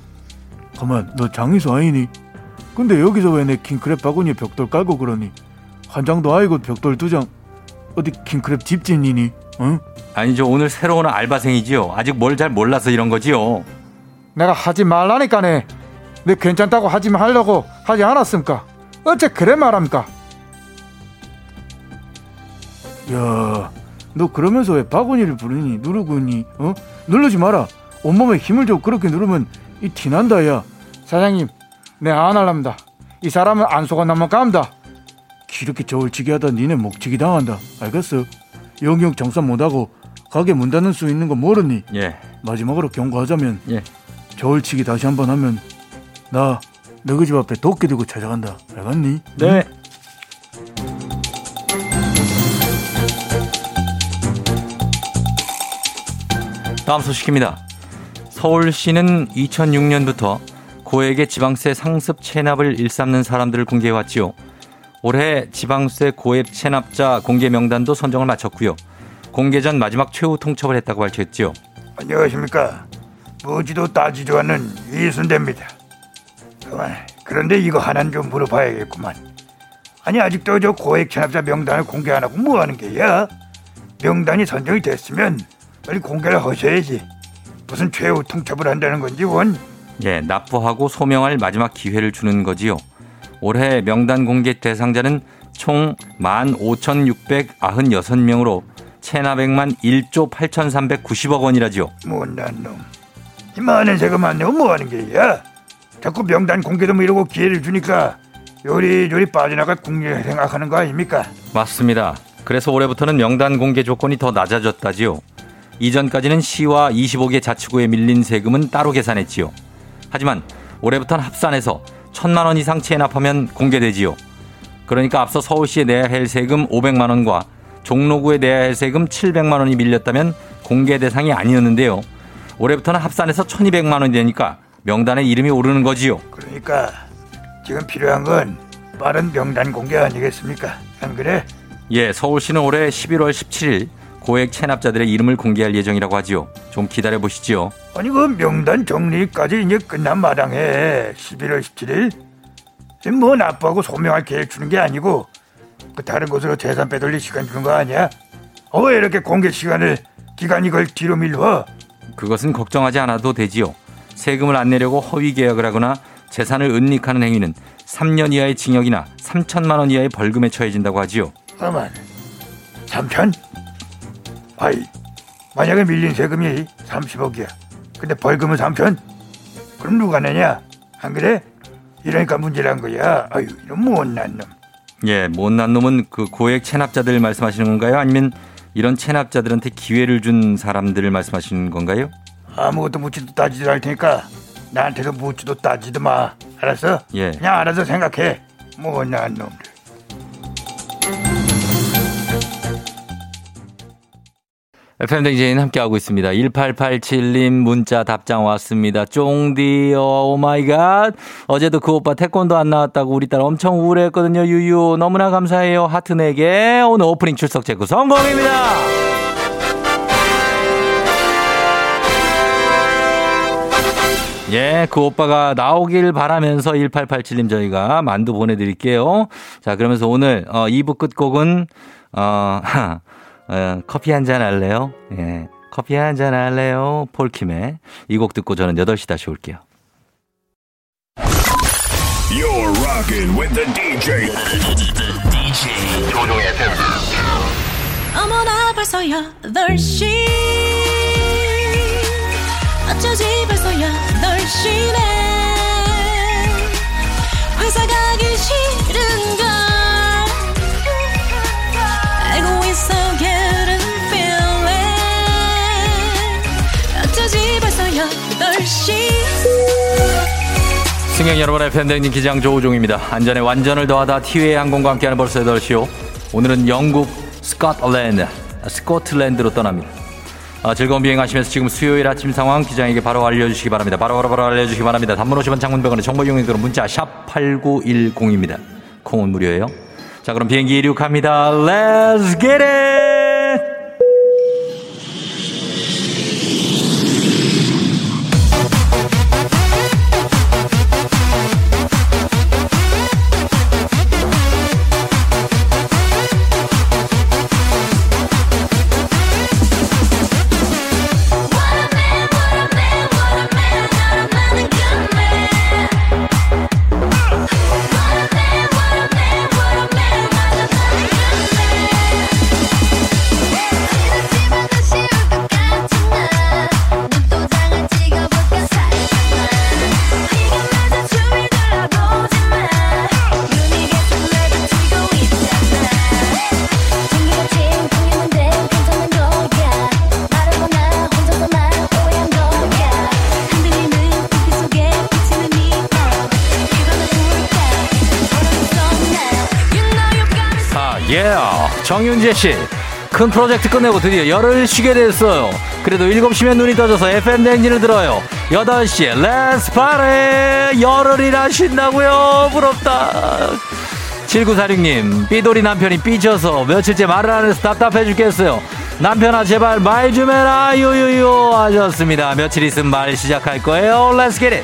가만, 너 장이수 아니니? 근데 여기서 왜 내 킹크랩 바구니에 벽돌 깔고 그러니? 한 장도 아니고 벽돌 두 장. 어디 킹크랩 집진이니? 응? 아니죠. 오늘 새로 오는 알바생이지요. 아직 뭘 잘 몰라서 이런 거지요. 내가 하지 말라니까네. 내 괜찮다고 하지 말라고 하지 않았습니까? 어째 그래 말합니까? 야, 너 그러면서 왜 바구니를 부르니? 누르고 있니? 어? 누르지 마라. 온몸에 힘을 줘 그렇게 누르면 이 티난다, 야. 사장님, 내 안 할랍니다. 이 사람은 안 속아 넘어간다. 이렇게 저울치기 하다 니네 목치기 당한다. 알겠어? 영역 정산 못하고 가게 문 닫는 수 있는 거 모르니? 예, 마지막으로 경고하자면 예. 저울치기 다시 한번 하면 나 너희 집 앞에 도끼 들고 찾아간다. 알겠니? 네. 다음 소식입니다. 서울시는 2006년부터 고액의 지방세 상습 체납을 일삼는 사람들을 공개해왔지요. 올해 지방세 고액 체납자 공개 명단도 선정을 마쳤고요. 공개 전 마지막 최후 통첩을 했다고 밝혔지요. 안녕하십니까. 묻지도 따지도 않는 이순대입니다. 그만. 그런데 이거 하나는 좀 물어봐야겠구만. 아니 아직도 저 고액 체납자 명단을 공개 안 하고 뭐 하는 게야? 명단이 선정이 됐으면 빨리 공개를 하셔야지. 무슨 최후 통첩을 한다는 건지 원. 예, 납부하고 소명할 마지막 기회를 주는 거지요. 올해 명단 공개 대상자는 총 15,696명으로 체납액만 1조 8,390억 원이라지요. 못난 놈. 이 많은 세금 안 내고 뭐 하는 게야? 자꾸 명단 공개도 뭐 이러고 기회를 주니까 요리조리 빠져나갈 국리 생각하는 거 아닙니까? 맞습니다. 그래서 올해부터는 명단 공개 조건이 더 낮아졌다지요. 이전까지는 시와 25개 자치구에 밀린 세금은 따로 계산했지요. 하지만 올해부터는 합산해서 천만 원 이상 체납하면 공개되지요. 그러니까 앞서 서울시에 내야 할 세금 500만 원과 종로구에 내야 할 세금 700만 원이 밀렸다면 공개 대상이 아니었는데요. 올해부터는 합산해서 1200만 원이 되니까 명단에 이름이 오르는 거지요. 그러니까 지금 필요한 건 빠른 명단 공개 아니겠습니까? 안 그래? 예, 서울시는 올해 11월 17일 고액 체납자들의 이름을 공개할 예정이라고 하지요. 좀 기다려 보시지요. 아니 그 명단 정리까지 이제 끝난 마당에 11월 17일 뭐 나쁘고 소명할 계획 주는 게 아니고 그 다른 곳으로 재산 빼돌릴 시간 주는 거 아니야? 어, 왜 이렇게 공개 시간을 기간 이 걸 뒤로 밀어? 그것은 걱정하지 않아도 되지요. 세금을 안 내려고 허위 계약을 하거나 재산을 은닉하는 행위는 3년 이하의 징역이나 3천만 원 이하의 벌금에 처해진다고 하지요. 가만 3천? 아이 만약에 밀린 세금이 30억이야 근데 벌금은 3천? 그럼 누가 내냐? 안 그래? 이러니까 문제란 거야 아유 이런 못난 놈 예, 못난 놈은 그 고액 체납자들 말씀하시는 건가요? 아니면 이런 체납자들한테 기회를 준 사람들을 말씀하시는 건가요? 아무것도 묻지도 따지도 할 테니까 나한테도 묻지도 따지도 마 알았어? 예. 그냥 알아서 생각해 못난 놈들 FM댕진 함께하고 있습니다. 1887님 문자 답장 왔습니다. 쫑디, 어, oh my god. 어제도 그 오빠 태권도 안 나왔다고 우리 딸 엄청 우울했거든요. 유유. 너무나 감사해요. 하트 4개. 오늘 오프닝 출석 체크 성공입니다. 예, 그 오빠가 나오길 바라면서 1887님 저희가 만두 보내드릴게요. 자, 그러면서 오늘, 어, 2부 끝곡은, 어, 어, 커피 한 잔 할래요? 예. 커피 한 잔 할래요? 폴킴의 이 곡 듣고 저는 8시 다시 올게요. You're rocking with the DJ. DJ. 조종의 FM. 어머나 벌써 8시 어쩌지 벌써 8시네 회사 가기 싫은 걸 승객 여러분의 팬데믹 기장 조우종입니다. 안전에 완전을 더하다 티웨이 항공과 함께하는 벌써 8시요. 오늘은 영국 스코틀랜드, 스코틀랜드로 떠납니다. 아, 즐거운 비행하시면서 지금 수요일 아침 상황 기장에게 바로 알려주시기 바랍니다. 바로 바로 바로 알려주시기 바랍니다. 단문 50원 장문병원의 정보 이용료들은 문자 샵 8910입니다. 콩은 무료예요. 자 그럼 비행기 이륙합니다. Let's get it! 정윤재 씨. 큰 프로젝트 끝내고 드디어 열흘 쉬게 됐어요. 그래도 7시면 눈이 떠져서 FM 댕진을 들어요. 8시에 let's party! 열흘이나 쉰다고요? 부럽다. 7946님, 삐돌이 남편이 삐져서 며칠째 말을 안 해서 답답해 죽겠어요. 남편아, 제발 말 좀 해라. 요요요. 하셨습니다. 며칠 있으면 말 시작할 거예요. Let's.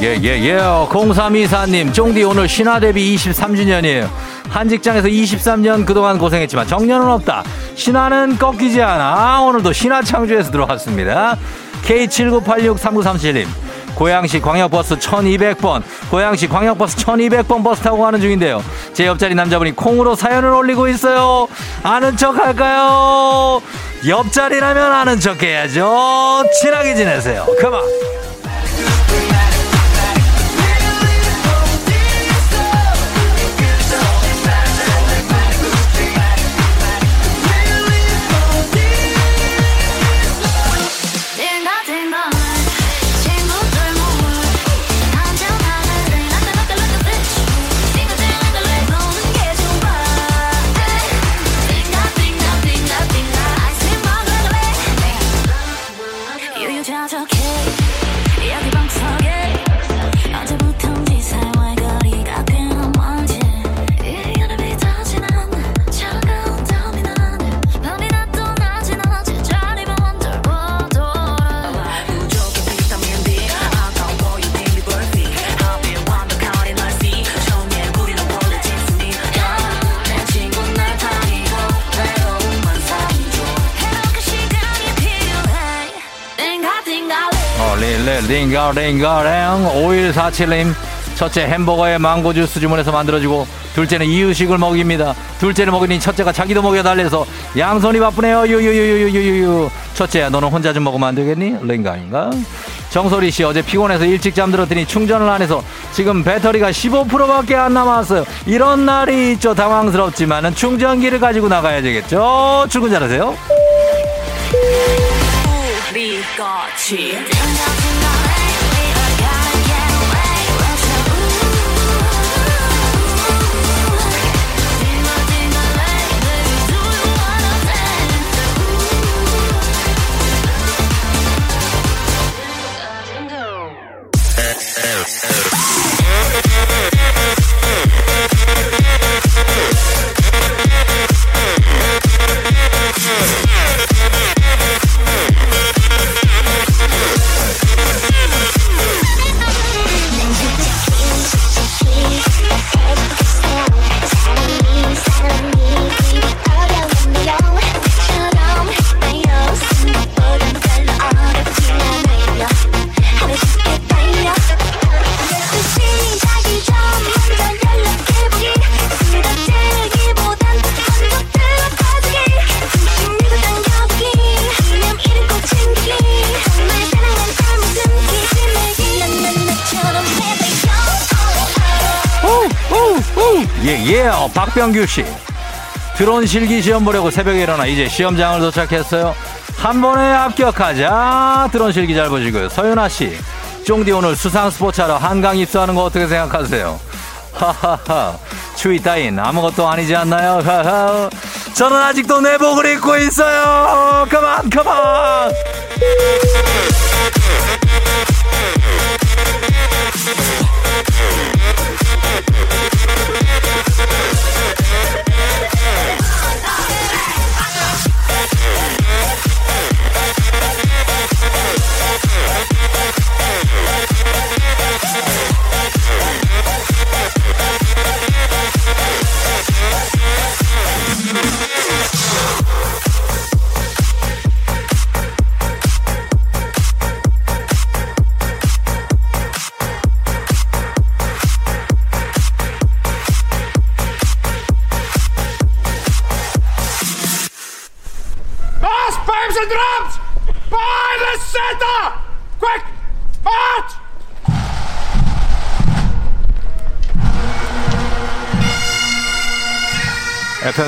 예, 예, 예, 예, 예. 0324님, 쫑디 오늘 신화 데뷔 23주년이에요. 한 직장에서 23년 그동안 고생했지만 정년은 없다. 신화는 꺾이지 않아. 오늘도 신화 창조에서 들어왔습니다. K79863937님, 고양시 광역버스 1200번, 고양시 광역버스 1200번 버스 타고 가는 중인데요. 제 옆자리 남자분이 콩으로 사연을 올리고 있어요. 아는 척 할까요? 옆자리라면 아는 척 해야죠. 친하게 지내세요. 그만. 링가랭, 5147님. 첫째 햄버거에 망고 주스 주문해서 만들어주고, 둘째는 이유식을 먹입니다. 둘째를 먹으니 첫째가 자기도 먹여 달래서 양손이 바쁘네요. 유유유유유유유. 첫째야, 너는 혼자 좀 먹으면 안 되겠니? 링가인가? 정소리 씨, 어제 피곤해서 일찍 잠들었더니 충전을 안 해서 지금 배터리가 15%밖에 안 남았어요. 이런 날이 있죠. 당황스럽지만은 충전기를 가지고 나가야 되겠죠. 출근 잘하세요. 우리 같이 박병규 씨. 드론 실기 시험 보려고 새벽에 일어나 이제 시험장을 도착했어요. 한 번에 합격하자. 드론 실기 잘 보시고요. 서윤아 씨. 쫑디 오늘 수상 스포츠하러 한강 입수하는 거 어떻게 생각하세요? 하하하. 추위 따윈 아무것도 아니지 않나요? 하하. 저는 아직도 내복을 입고 있어요. 그만, 그만.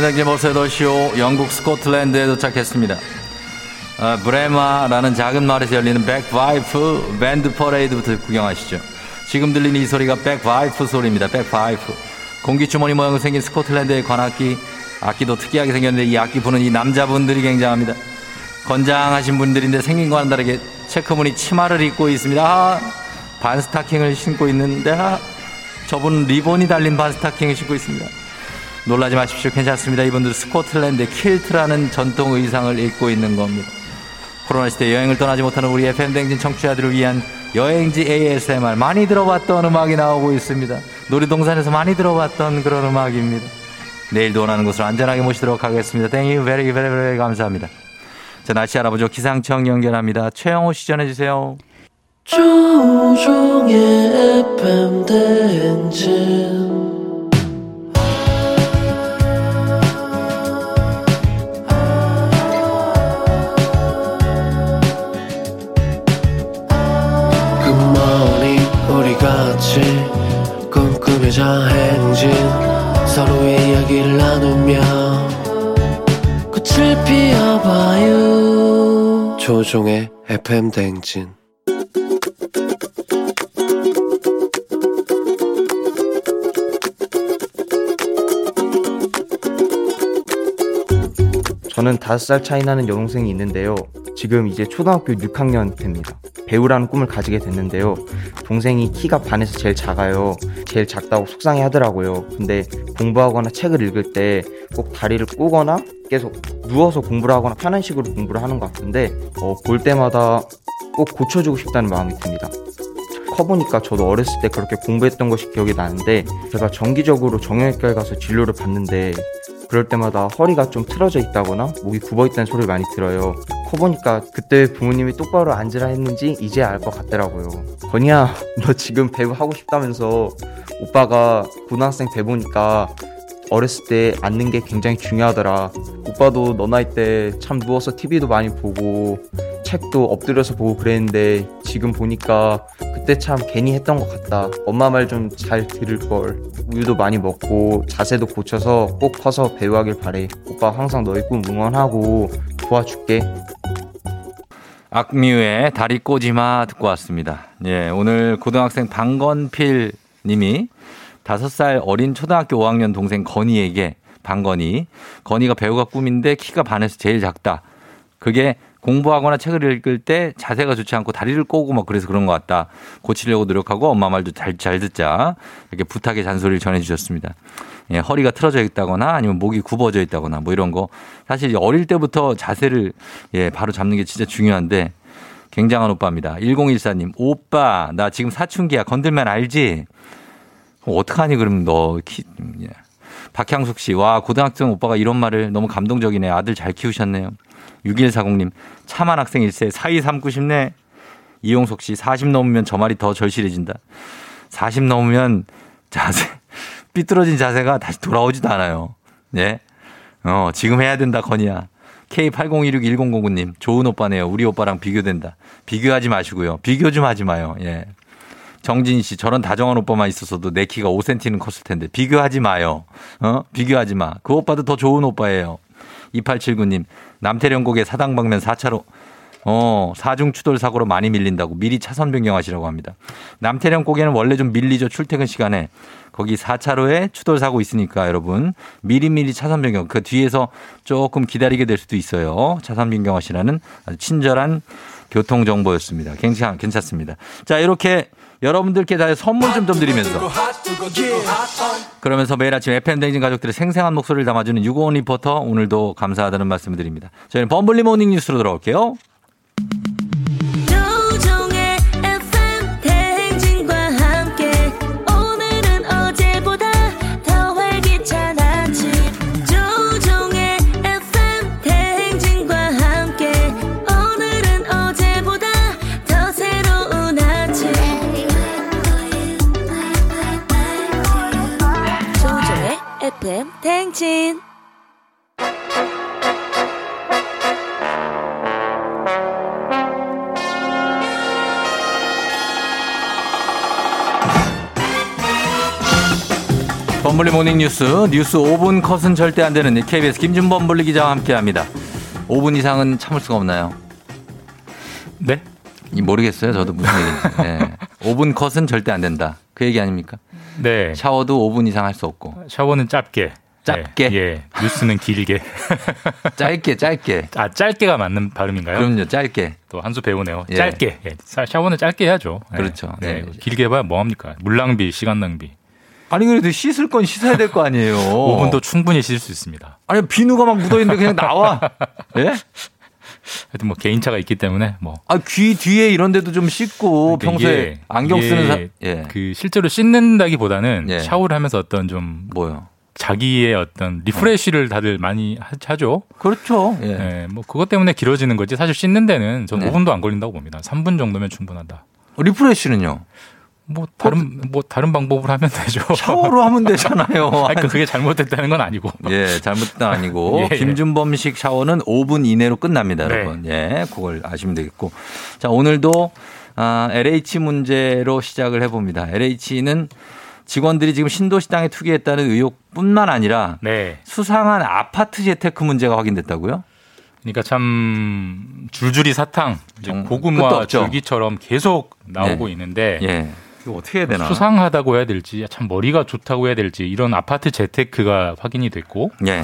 FM댕진 모세도쇼 영국 스코틀랜드에 도착했습니다. 아, 브레마라는 작은 마을에서 열리는 백파이프 밴드 퍼레이드부터 구경하시죠. 지금 들리는 이 소리가 백파이프 소리입니다. 백파이프. 공기주머니 모양으로 생긴 스코틀랜드의 관악기. 악기도 특이하게 생겼는데 이 악기 부는 이 남자분들이 굉장합니다. 건장하신 분들인데 생긴 거와는 다르게 체크무늬 치마를 입고 있습니다. 아, 반 스타킹을 신고 있는데 아, 저분 리본이 달린 반 스타킹을 신고 있습니다. 놀라지 마십시오. 괜찮습니다. 이분들 스코틀랜드 킬트라는 전통 의상을 입고 있는 겁니다. 코로나 시대 여행을 떠나지 못하는 우리 FM댕진 청취자들을 위한 여행지 ASMR 많이 들어봤던 음악이 나오고 있습니다. 놀이동산에서 많이 들어봤던 그런 음악입니다. 내일도 원하는 곳으로 안전하게 모시도록 하겠습니다. You very, very, very 감사합니다. 자, 날씨 알아보죠. 기상청 연결합니다. 최영호 씨 전해주세요. 조종의 FM 대행진 조종의 FM 대행진 저는 다섯 살 차이 나는 여동생이 있는데요. 지금 이제 초등학교 6학년 됩니다. 배우라는 꿈을 가지게 됐는데요. 동생이 키가 반에서 제일 작아요. 제일 작다고 속상해 하더라고요. 근데 공부하거나 책을 읽을 때 꼭 다리를 꼬거나 계속 누워서 공부를 하거나 편한 식으로 공부를 하는 것 같은데 어, 볼 때마다 꼭 고쳐주고 싶다는 마음이 듭니다. 커보니까 저도 어렸을 때 그렇게 공부했던 것이 기억이 나는데 제가 정기적으로 정형외과에 가서 진료를 받는데 그럴 때마다 허리가 좀 틀어져 있다거나 목이 굽어 있다는 소리를 많이 들어요. 커보니까 그때 부모님이 똑바로 앉으라 했는지 이제 알 것 같더라고요. 건이야, 너 지금 배우 하고 싶다면서 오빠가 고등학생 돼 보니까 어렸을 때 앉는 게 굉장히 중요하더라. 오빠도 너 나이 때 참 누워서 TV도 많이 보고 책도 엎드려서 보고 그랬는데 지금 보니까 그때 참 괜히 했던 것 같다. 엄마 말 좀 잘 들을 걸. 우유도 많이 먹고 자세도 고쳐서 꼭 커서 배우하길 바래. 오빠 항상 너의 꿈 응원하고 도와줄게. 악뮤의 다리 꼬지마 듣고 왔습니다. 예, 오늘 고등학생 방건필 님이 다섯 살 어린 초등학교 5학년 동생 건이에게 방건이 건이가 배우가 꿈인데 키가 반에서 제일 작다. 그게 공부하거나 책을 읽을 때 자세가 좋지 않고 다리를 꼬고 막 그래서 그런 것 같다. 고치려고 노력하고 엄마 말도 잘, 잘 듣자. 이렇게 부탁의 잔소리를 전해주셨습니다. 예, 허리가 틀어져 있다거나 아니면 목이 굽어져 있다거나 뭐 이런 거. 사실 어릴 때부터 자세를 예, 바로 잡는 게 진짜 중요한데 굉장한 오빠입니다. 1014님, 오빠, 나 지금 사춘기야. 건들면 알지? 그럼 어떡하니, 그럼 너 키, 예. 박향숙 씨, 와, 고등학생 오빠가 이런 말을 너무 감동적이네. 아들 잘 키우셨네요. 6140님, 참한 학생 일세, 사이 삼고 싶네. 이용석 씨, 40 넘으면 저 말이 더 절실해진다. 40 넘으면 자세, 삐뚤어진 자세가 다시 돌아오지도 않아요. 예. 어, 지금 해야 된다, 건이야. K80161009님, 좋은 오빠네요. 우리 오빠랑 비교된다. 비교하지 마시고요. 비교 좀 하지 마요. 예. 정진 씨, 저런 다정한 오빠만 있었어도 내 키가 5cm는 컸을 텐데. 비교하지 마요. 어? 비교하지 마. 그 오빠도 더 좋은 오빠예요. 2879님, 남태령 곡의 사당 방면 4차로, 어, 사중 추돌 사고로 많이 밀린다고 미리 차선 변경하시라고 합니다. 남태령곡에는 원래 좀 밀리죠. 출퇴근 시간에. 거기 4차로에 추돌 사고 있으니까 여러분 미리미리 차선 변경 그 뒤에서 조금 기다리게 될 수도 있어요. 차선 변경하시라는 아주 친절한 교통 정보였습니다. 괜찮 괜찮습니다. 자 이렇게 여러분들께 다 선물 좀 좀 드리면서 그러면서 매일 아침 FM 댕진 가족들의 생생한 목소리를 담아주는 유고원 리포터 오늘도 감사하다는 말씀을 드립니다. 저희는 범블리 morning 뉴스로 돌아올게요. 범블리 morning 뉴스 뉴스 5분 컷은 절대 안 되는 KBS 김준범 블리 기자와 함께합니다. 5분 이상은 참을 수가 없나요? 네? 이 모르겠어요. 저도 무슨 얘기인지. 네. 5분 컷은 절대 안 된다. 그 얘기 아닙니까? 네. 샤워도 5분 이상 할 수 없고. 샤워는 짧게. 짧게? 예, 예. 뉴스는 길게. 짧게, 짧게. 아, 짧게가 맞는 발음인가요? 그럼요, 짧게. 또 한 수 배우네요. 예. 짧게. 예. 사- 샤워는 짧게 해야죠. 예. 그렇죠. 네. 네. 길게 해봐야 뭐합니까? 물 낭비, 시간 낭비. 아니, 그래도 씻을 건 씻어야 될 거 아니에요. 5분도 충분히 씻을 수 있습니다. 아니, 비누가 막 묻어 있는데 그냥 나와. 예? 하여튼 뭐 개인차가 있기 때문에 뭐. 아, 귀 뒤에 이런 데도 좀 씻고 그러니까 평소에 이게- 안경 이게 쓰는 사, 예. 그 실제로 씻는다기보다는 예. 샤워를 하면서 어떤 좀 뭐요? 자기의 어떤 리프레쉬를 다들 많이 하- 하죠. 그렇죠. 예. 네, 뭐 그것 때문에 길어지는 거지. 사실 씻는 데는 저는 네. 5분도 안 걸린다고 봅니다. 3분 정도면 충분하다. 리프레시는요? 뭐 다른 뭐 다른 방법으로 하면 되죠. 샤워로 하면 되잖아요. 아니, 그 그게 잘못됐다는 건 아니고. 예, 잘못된 아니고 예, 예. 김준범식 샤워는 5분 이내로 끝납니다, 네. 여러분. 예, 그걸 아시면 되겠고. 자, 오늘도 아, LH 문제로 시작을 해 봅니다. LH는 직원들이 지금 신도시장에 투기했다는 의혹뿐만 아니라 네. 수상한 아파트 재테크 문제가 확인됐다고요? 그러니까 참 줄줄이 사탕, 끝도 고구마. 줄기처럼 계속 나오고 네. 있는데 예. 이거 어떻게 해야 되나? 수상하다고 해야 될지 참 머리가 좋다고 해야 될지 이런 아파트 재테크가 확인이 됐고 예.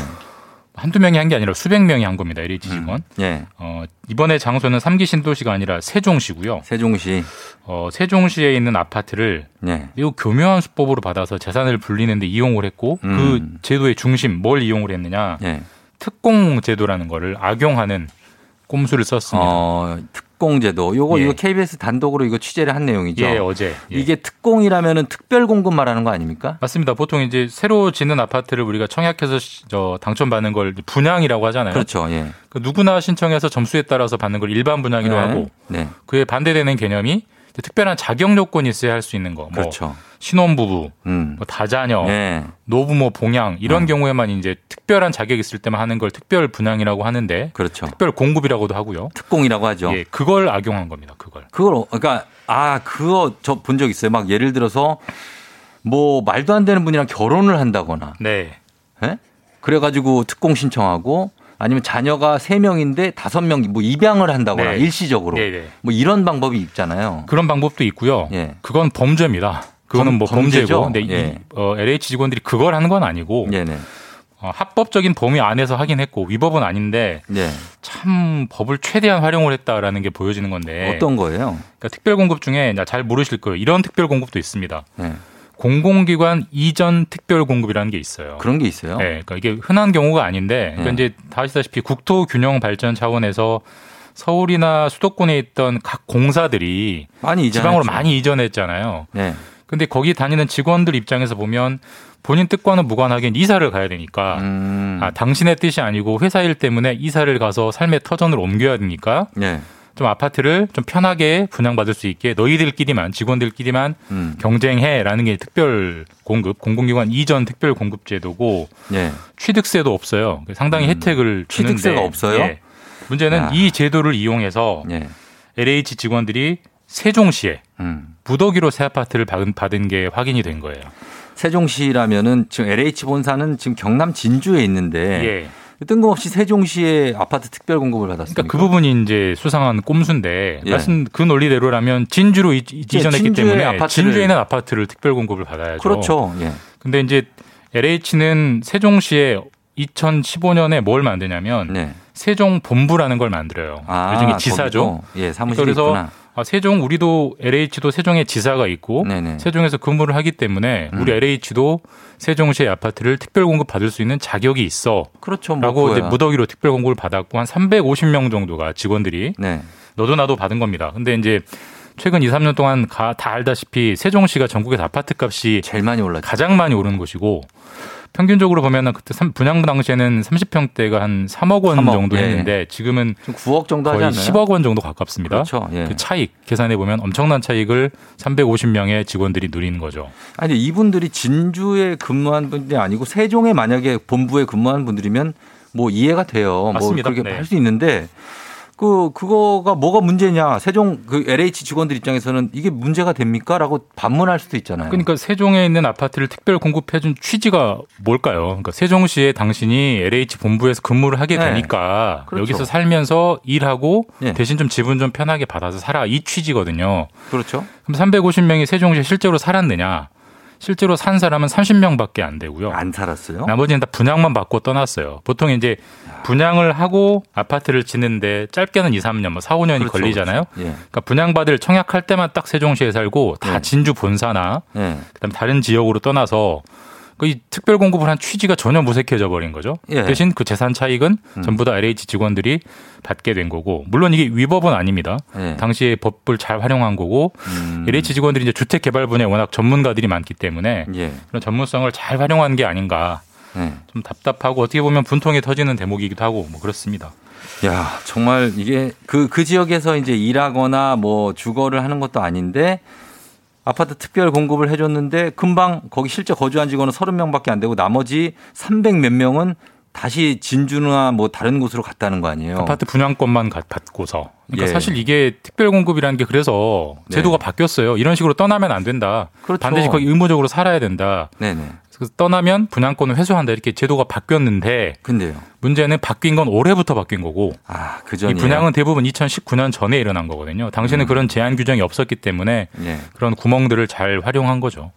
한두 명이 한 게 아니라 수백 명이 한 겁니다. LH 직원. 예. 어, 이번에 장소는 삼기 신도시가 아니라 세종시고요. 세종시. 어, 세종시에 있는 아파트를 예. 매우 교묘한 수법으로 받아서 재산을 불리는데 이용을 했고 음. 그 제도의 중심 뭘 이용을 했느냐? 예. 특공 제도라는 거를 악용하는 꼼수를 썼습니다. 어, 특공제도. 요거 예. 이거 KBS 단독으로 이거 취재를 한 내용이죠. 예, 어제. 예. 이게 특공이라면은 특별 공급 말하는 거 아닙니까? 맞습니다. 보통 이제 새로 짓는 아파트를 우리가 청약해서 시- 저 당첨받는 걸 분양이라고 하잖아요. 그렇죠. 예. 그 누구나 신청해서 점수에 따라서 받는 걸 일반 분양이라고 네. 하고 네. 그에 반대되는 개념이 특별한 자격 요건이 있어야 할 수 있는 거. 뭐 그렇죠. 신혼부부, 음. 뭐 다자녀, 네. 노부모 봉양 이런 어. 경우에만 이제 특별한 자격이 있을 때만 하는 걸 특별 분양이라고 하는데 그렇죠. 특별 공급이라고도 하고요. 특공이라고 하죠. 예, 그걸 악용한 겁니다. 그걸. 그걸 어- 그러니까 아 그거 저 본 적 있어요. 막 예를 들어서 뭐 말도 안 되는 분이랑 결혼을 한다거나, 네. 예? 그래 가지고 특공 신청하고 아니면 자녀가 세 명인데 다섯 명뭐 입양을 한다거나 네. 일시적으로 네, 네. 뭐 이런 방법이 있잖아요. 그런 방법도 있고요. 예. 그건 범죄입니다. 그거는 범- 뭐 범죄죠? 범죄고, 근데 이 예. 어, LH 직원들이 그걸 하는 건 아니고 네네. 어, 합법적인 범위 안에서 하긴 했고 위법은 아닌데 네. 참 법을 최대한 활용을 했다라는 게 보여지는 건데 어떤 거예요? 그러니까 특별 공급 중에 나잘 모르실 거예요. 이런 특별 공급도 있습니다. 네. 공공기관 이전 특별 공급이라는 게 있어요. 그런 게 있어요. 네, 그러니까 이게 흔한 경우가 아닌데, 그러니까 네. 이제 다 아시다시피 국토 균형 발전 차원에서 서울이나 수도권에 있던 각 공사들이 많이 지방으로 이전했죠. 많이 이전했잖아요. 네. 근데 거기 다니는 직원들 입장에서 보면 본인 뜻과는 무관하게 이사를 가야 되니까 음. 아, 당신의 뜻이 아니고 회사 일 때문에 이사를 가서 삶의 터전을 옮겨야 되니까 네. 좀 아파트를 좀 편하게 분양받을 수 있게 너희들끼리만 직원들끼리만 음. 경쟁해라는 게 특별 공급 공공기관 이전 특별 공급 제도고 네. 취득세도 없어요. 상당히 혜택을 주는데 음. 취득세가 없어요? 예. 문제는 야. 이 제도를 이용해서 네. LH 직원들이 세종시에 음. 무더기로 새 아파트를 받은, 받은 게 확인이 된 거예요. 세종시라면은 지금 LH 본사는 지금 경남 진주에 있는데 예. 뜬금없이 세종시에 아파트 특별 공급을 받았습니다. 그러니까 그 부분이 이제 수상한 꼼수인데 예. 말씀 그 논리대로라면 진주로 이- 이전했기 진주에 때문에 아파트를- 진주에 있는 아파트를 특별 공급을 받아야죠. 그렇죠. 예. 근데 이제 LH는 세종시에 2015년에 뭘 만드냐면 네. 세종 본부라는 걸 만들어요. 아, 요즘에 지사죠. 예, 사무실이 그래서 있구나. 아, 세종 우리도 LH도 세종에 지사가 있고 네네. 세종에서 근무를 하기 때문에 우리 음. LH도 세종시의 아파트를 특별 공급 받을 수 있는 자격이 있어. 그렇죠. 뭐 라고 이제. 무더기로 특별 공급을 받았고 한 350명 정도가 직원들이 네. 너도 나도 받은 겁니다. 근데 이제 최근 2, 3년 동안 가, 다 알다시피 세종시가 전국에서 아파트 값이 제일 많이 올랐죠. 가장 많이 오른 곳이고 평균적으로 보면은 그때 삼- 분양 당시에는 30평대가 한 3억 원 3억, 정도 예. 했는데 지금은 지금 9억 정도 하지 거의 않나요? 10억 원 정도 가깝습니다. 그렇죠. 예. 그 차익 계산해 보면 엄청난 차익을 350명의 직원들이 누리는 거죠. 아니 이분들이 진주에 근무한 분들이 아니고 세종에 만약에 본부에 근무한 분들이면 뭐 이해가 돼요. 맞습니다. 뭐 그렇게 네. 할수 있는데 그 그거가 뭐가 문제냐? 세종 그 LH 직원들 입장에서는 이게 문제가 됩니까?라고 반문할 수도 있잖아요. 그러니까 세종에 있는 아파트를 특별 공급해준 취지가 뭘까요? 그러니까 세종시에 당신이 LH 본부에서 근무를 하게 네. 되니까 그렇죠. 여기서 살면서 일하고 네. 대신 좀 지분 좀 편하게 받아서 살아 이 취지거든요. 그렇죠. 그럼 350명이 세종시에 실제로 살았느냐? 실제로 산 사람은 30명밖에 안 되고요. 안 살았어요? 나머지는 다 분양만 받고 떠났어요. 보통 이제 분양을 하고 아파트를 짓는데 짧게는 2, 3년, 뭐 4, 5년이 그렇죠, 걸리잖아요. 그렇죠. 예. 그러니까 분양받을 청약할 때만 딱 세종시에 살고 다 네. 진주 본사나 예. 그다음에 다른 지역으로 떠나서 그 이 특별 공급을 한 취지가 전혀 무색해져 버린 거죠. 예. 대신 그 재산 차익은 음. 전부 다 LH 직원들이 받게 된 거고 물론 이게 위법은 아닙니다. 예. 당시에 법을 잘 활용한 거고 음. LH 직원들이 이제 주택 개발 분야에 워낙 전문가들이 많기 때문에 예. 그런 전문성을 잘 활용한 게 아닌가 예. 좀 답답하고 어떻게 보면 분통이 터지는 대목이기도 하고 뭐 그렇습니다. 야, 정말 이게 그, 그 지역에서 이제 일하거나 뭐 주거를 하는 것도 아닌데 아파트 특별 공급을 해줬는데 금방 거기 실제 거주한 직원은 30명밖에 안 되고 나머지 300 몇 명은 다시 진주나 뭐 다른 곳으로 갔다는 거 아니에요? 아파트 분양권만 가- 받고서. 그러니까 예. 사실 이게 특별 공급이라는 게 그래서 제도가 네. 바뀌었어요. 이런 식으로 떠나면 안 된다. 그렇죠. 반드시 거기 의무적으로 살아야 된다. 네네. 그래서 떠나면 분양권을 회수한다. 이렇게 제도가 바뀌었는데 근데요. 문제는 바뀐 건 올해부터 바뀐 거고 아, 그이 전이에요. 분양은 대부분 2019년 전에 일어난 거거든요. 당시에는 음. 그런 제한 규정이 없었기 때문에 예. 그런 구멍들을 잘 활용한 거죠.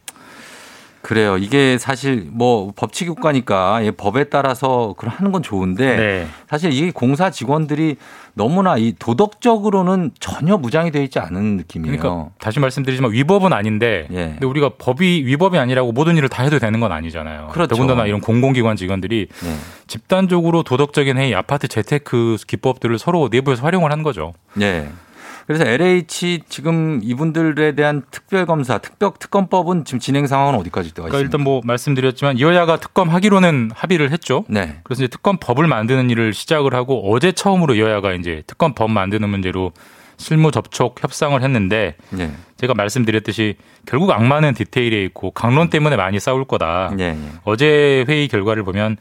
그래요. 이게 사실 뭐 법치 국가니까 이 법에 따라서 그걸 하는 건 좋은데 네. 사실 이 공사 직원들이 너무나 이 도덕적으로는 전혀 무장이 되어 있지 않은 느낌이에요. 그러니까 다시 말씀드리지만 위법은 아닌데 예. 근데 우리가 법이 위법이 아니라고 모든 일을 다 해도 되는 건 아니잖아요. 그렇죠. 더군다나 이런 공공기관 직원들이 예. 집단적으로 도덕적인 회의 아파트 재테크 기법들을 서로 내부에서 활용을 한 거죠. 예. 그래서 LH 지금 이분들에 대한 특별 검사, 특별 특검법은 지금 진행 상황은 어디까지 되어 그러니까 있습니까? 일단 뭐 말씀드렸지만 여야가 특검하기로는 합의를 했죠. 네. 그래서 이제 특검법을 만드는 일을 시작을 하고 어제 처음으로 여야가 이제 특검법 만드는 문제로 실무 접촉 협상을 했는데 네. 제가 말씀드렸듯이 결국 악마는 디테일에 있고 강론 때문에 많이 싸울 거다. 예, 예. 어제 회의 결과를 보면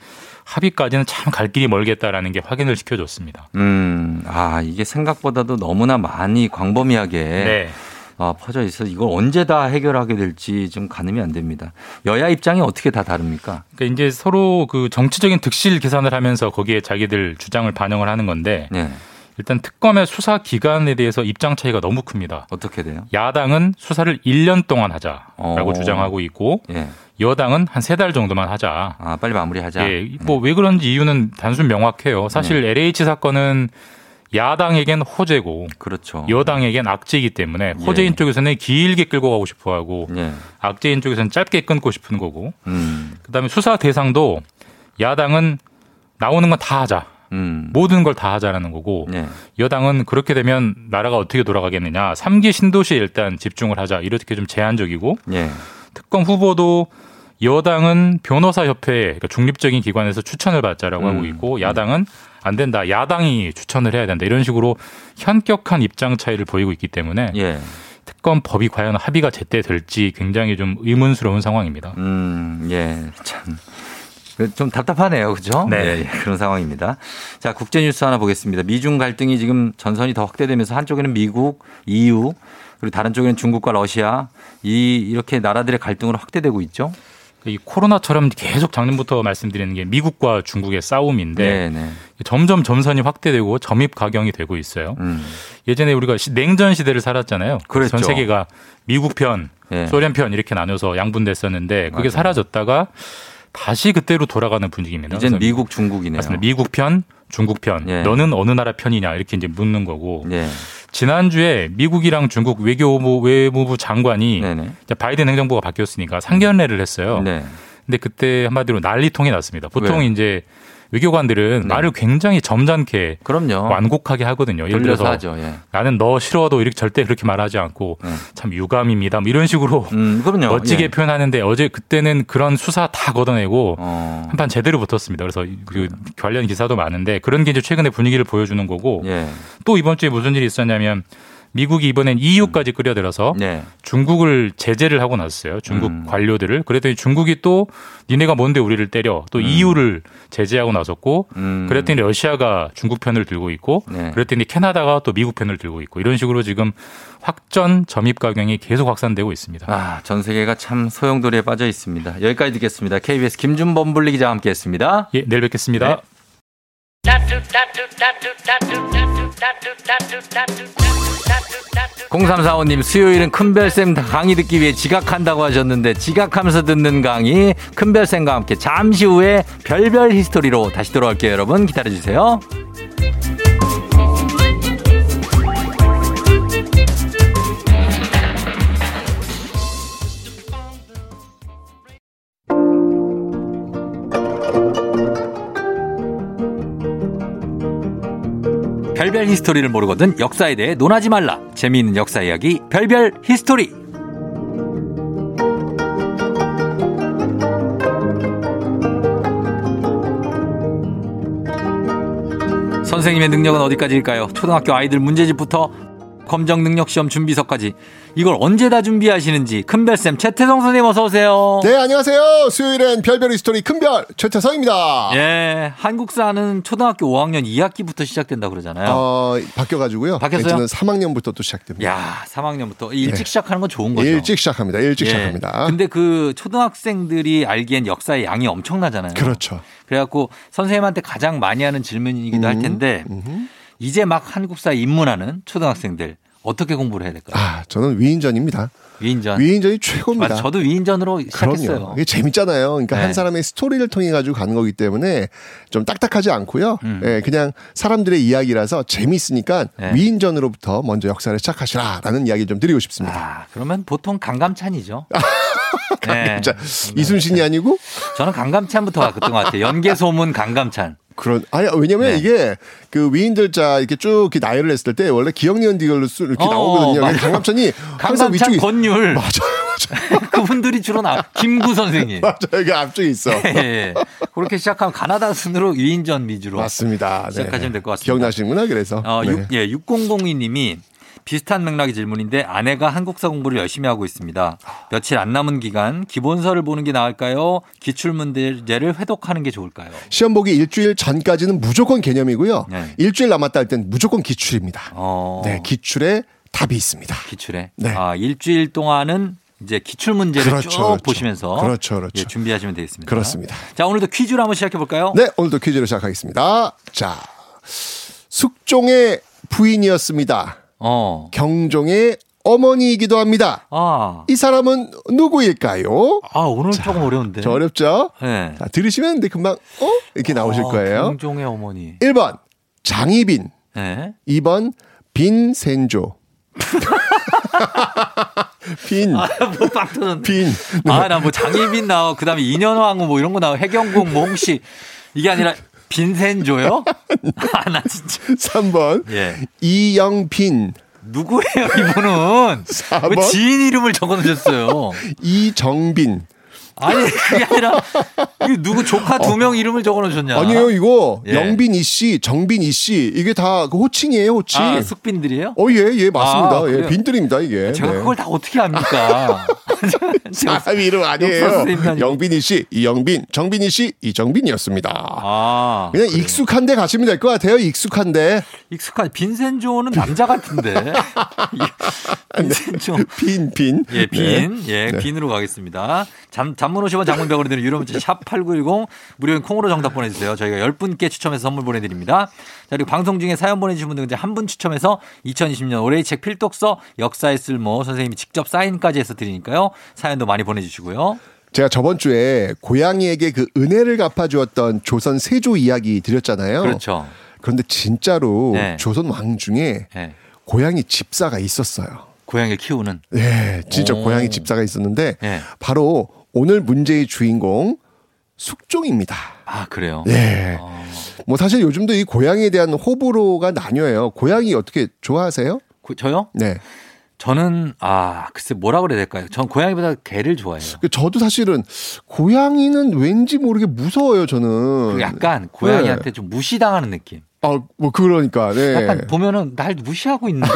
합의까지는 참 갈 길이 멀겠다라는 게 확인을 시켜줬습니다. 음, 아, 이게 생각보다도 너무나 많이 광범위하게 네. 아, 퍼져 있어서 이걸 언제 다 해결하게 될지 좀 가늠이 안 됩니다. 여야 입장이 어떻게 다 다릅니까? 그러니까 이제 서로 그 정치적인 득실 계산을 하면서 거기에 자기들 주장을 반영을 하는 건데 네. 일단 특검의 수사 기간에 대해서 입장 차이가 너무 큽니다. 어떻게 돼요? 야당은 수사를 1년 동안 하자라고 어. 주장하고 있고 예. 여당은 한 세 달 정도만 하자. 아, 빨리 마무리하자. 예, 뭐왜 그런지 이유는 단순 명확해요. 사실 네. LH 사건은 야당에겐 호재고 그렇죠. 여당에겐 악재이기 때문에 호재인 예. 쪽에서는 길게 끌고 가고 싶어 하고 예. 악재인 쪽에서는 짧게 끊고 싶은 거고 음. 그다음에 수사 대상도 야당은 나오는 건 다 하자. 음. 모든 걸 다 하자라는 거고 네. 여당은 그렇게 되면 나라가 어떻게 돌아가겠느냐. 3기 신도시에 일단 집중을 하자. 이렇게 좀 제한적이고 예. 특검 후보도 여당은 변호사 협회 그러니까 중립적인 기관에서 추천을 받자라고 음. 하고 있고 야당은 안 된다. 야당이 추천을 해야 된다. 이런 식으로 현격한 입장 차이를 보이고 있기 때문에 예. 특검 법이 과연 합의가 제때 될지 굉장히 좀 의문스러운 상황입니다. 음, 예. 참. 그좀 답답하네요. 그죠? 네. 예, 예, 그런 상황입니다. 자, 국제뉴스 하나 보겠습니다. 미중 갈등이 지금 전선이 더 확대되면서 한쪽에는 미국, EU, 그리고 다른 쪽에는 중국과 러시아, 이, 이렇게 나라들의 갈등으로 확대되고 있죠? 이 코로나처럼 계속 작년부터 말씀드리는 게 미국과 중국의 싸움인데 네, 네. 점점 전선이 확대되고 점입 가경이 되고 있어요. 음. 예전에 우리가 시- 냉전 시대를 살았잖아요. 그랬죠. 전 세계가 미국 편, 예. 소련 편 이렇게 나눠서 양분됐었는데 그게 맞아요. 사라졌다가 다시 그때로 돌아가는 분위기입니다. 그래서 미국, 중국이네요. 맞습니다. 미국 편, 중국 편. 예. 너는 어느 나라 편이냐 이렇게 이제 묻는 거고. 예. 지난주에 미국이랑 중국 외교부 외무부 장관이 네네. 이제 바이든 행정부가 바뀌었으니까 상견례를 했어요. 네. 근데 그때 한마디로 난리통이 났습니다. 보통 왜요? 이제 외교관들은 네. 말을 굉장히 점잖게 그럼요. 완곡하게 하거든요. 예를 들어서 하죠. 예. 나는 너 싫어도 이렇게 절대 그렇게 말하지 않고 네. 참 유감입니다. 뭐 이런 식으로 음. 멋지게 예. 표현하는데 어제 그때는 그런 수사 다 걷어내고 어. 한판 제대로 붙었습니다. 그래서 그 관련 기사도 많은데 그런 게 이제 최근에 분위기를 보여주는 거고 예. 또 이번 주에 무슨 일이 있었냐면 미국이 이번엔 EU까지 끌어들여서 네. 중국을 제재를 하고 났어요. 중국 음. 관료들을. 그랬더니 중국이 또 니네가 뭔데 우리를 때려. 또 EU를 제재하고 나섰고 음. 그랬더니 러시아가 중국 편을 들고 있고 네. 그랬더니 캐나다가 또 미국 편을 들고 있고 이런 식으로 지금 확전 점입 가경이 계속 확산되고 있습니다. 아, 전 세계가 참 소용돌이에 빠져 있습니다. 여기까지 듣겠습니다. KBS 김준범 분리 기자와 함께 했습니다. 예, 내일 뵙겠습니다. 네. 공삼사오님 수요일은 큰별쌤 강의 듣기 위해 지각한다고 하셨는데 지각하면서 듣는 강의 큰별쌤과 함께 잠시 후에 별별 history로 다시 돌아올게요. 여러분 기다려주세요 별별 history를 모르거든 역사에 대해 논하지 말라 재미있는 역사 이야기 별별 history 선생님의 능력은 어디까지일까요? 초등학교 아이들 문제집부터 검정 능력 시험 준비서까지 이걸 언제 다 준비하시는지 큰별쌤 최태성 선생님 어서 오세요. 네, 안녕하세요. 수요일엔 별별 history 큰별 최태성입니다. 예, 한국사는 초등학교 5학년 2학기부터 시작된다 그러잖아요. 어, 바뀌어 가지고요. 바뀌었어요? 저는 3학년부터 또 시작됩니다. 야, 3학년부터 일찍 네. 시작하는 건 좋은 거죠. 일찍 시작합니다. 일찍 예. 시작합니다. 근데 그 초등학생들이 알기엔 역사의 양이 엄청나잖아요. 그렇죠. 그래갖고 선생님한테 가장 많이 하는 질문이기도 할 텐데 이제 막 한국사 입문하는 초등학생들 어떻게 공부를 해야 될까요? 아, 저는 위인전입니다. 위인전. 위인전이 최고입니다. 맞아, 저도 위인전으로 시작했어요. 그럼요. 이게 재밌잖아요. 그러니까 네. 한 사람의 스토리를 통해 가지고 가는 거기 때문에 좀 딱딱하지 않고요. 음. 예, 그냥 사람들의 이야기라서 재밌으니까 네. 위인전으로부터 먼저 역사를 시작하시라라는 이야기 좀 드리고 싶습니다. 아, 그러면 보통 강감찬이죠. 네. 자, 이순신이 아니고 저는 강감찬부터 갔던 것 같아요. 연개소문 강감찬. 그런 아니 왜냐면 네. 이게 그 위인들 자 이렇게 쭉 이렇게 나열을 했을 때 원래 기억니은 디걸로 수- 이렇게 어, 나오거든요. 맞아요. 강감찬이 항상 위쪽에 권율. 맞아요. 그분들이 주로 나 김구 선생님. 맞아요. 이게 앞쪽에 있어. 예. 그렇게 시작하면 가나다 순으로 위인전 위주로 맞습니다. 네. 시작하시면 될 것 같습니다. 기억나시는구나 그래서. 어, 네. 6, 예, 6002님이 비슷한 맥락의 질문인데 아내가 한국사 공부를 열심히 하고 있습니다. 며칠 안 남은 기간 기본서를 보는 게 나을까요? 기출 문제를 회독하는 게 좋을까요? 시험 보기 일주일 전까지는 무조건 개념이고요. 네. 일주일 남았다 할 땐 무조건 기출입니다. 어, 네, 기출에 답이 있습니다. 기출에 네. 아, 일주일 동안은 이제 기출 문제를 그렇죠, 쭉 그렇죠. 보시면서 그렇죠, 그렇죠. 예, 준비하시면 되겠습니다. 그렇습니다. 자, 오늘도 퀴즈를 한번 시작해 볼까요? 네, 오늘도 퀴즈를 시작하겠습니다. 자, 숙종의 부인이었습니다. 어. 경종의 어머니이기도 합니다. 아. 이 사람은 누구일까요? 아, 오늘 조금 어려운데. 저 어렵죠? 네. 자, 들으시면 근데 금방 어? 이렇게 나오실 어, 거예요. 경종의 어머니. 1번 장희빈, 네. 2번 빈센조. 빈, 뭐빵 터졌네. 빈. 아, 나 뭐 장희빈 나와, 그 다음에 인현왕후 뭐 이런 거 나와, 해경궁, 뭐 혹시 이게 아니라 빈센조요? 아, 나 진짜. 3번 예. 이영빈, 누구예요, 이분은? 왜 4번 지인 이름을 적어 놓으셨어요? 이정빈. 아니, 그게 아니라, 누구 조카 두 명 이름을 적어 놓으셨냐? 아니에요, 이거 예. 영빈 이 씨, 정빈 이 씨, 이게 다 그 호칭이에요, 호칭. 아, 숙빈들이에요? 어, 예, 예, 맞습니다. 아, 예? 빈들입니다, 이게. 제가 네. 그걸 다 어떻게 압니까? 사람 이름 아니에요. 선생님이 아니고. 영빈 이 씨, 이영빈, 정빈 이 씨, 이정빈이었습니다. 아. 그냥 그래요. 익숙한데 가시면 될 것 같아요. 익숙한데. 익숙한 빈센조는 남자 같은데. 빈센조. 빈, 빈. 예, 빈. 네. 예, 네. 빈으로 가겠습니다. 잠, 잠문 50원 장문병으로 드는 유료 문자 샵 8910 무료인 콩으로 정답 보내주세요. 저희가 10분께 추첨해서 선물 보내드립니다. 자, 그리고 방송 중에 사연 보내주신 분들 이제 한 분 추첨해서 2020년 올해의 책 필독서 역사의 쓸모 선생님이 직접 사인까지 해서 드리니까요. 사연도 많이 보내주시고요. 제가 저번 주에 고양이에게 그 은혜를 갚아주었던 조선 세조 이야기 드렸잖아요. 그렇죠. 그런데 진짜로 네. 조선 왕 중에 예. 고양이 집사가 있었어요. 고양이를 키우는. 네, 진짜 오. 고양이 집사가 있었는데 예. 바로 오늘 문제의 주인공 숙종입니다. 아, 그래요? 네. 어, 뭐 사실 요즘도 이 고양이에 대한 호불호가 나뉘어요. 고양이 어떻게 좋아하세요? 고- 저요? 네. 저는, 아, 글쎄 뭐라 그래야 될까요? 전 고양이보다 개를 좋아해요. 그 저도 사실은 고양이는 왠지 모르게 무서워요, 저는. 그리고 약간 고양이한테 좀 무시당하는 느낌. 아, 뭐 그러니까. 네. 약간 보면은 날 무시하고 있는데?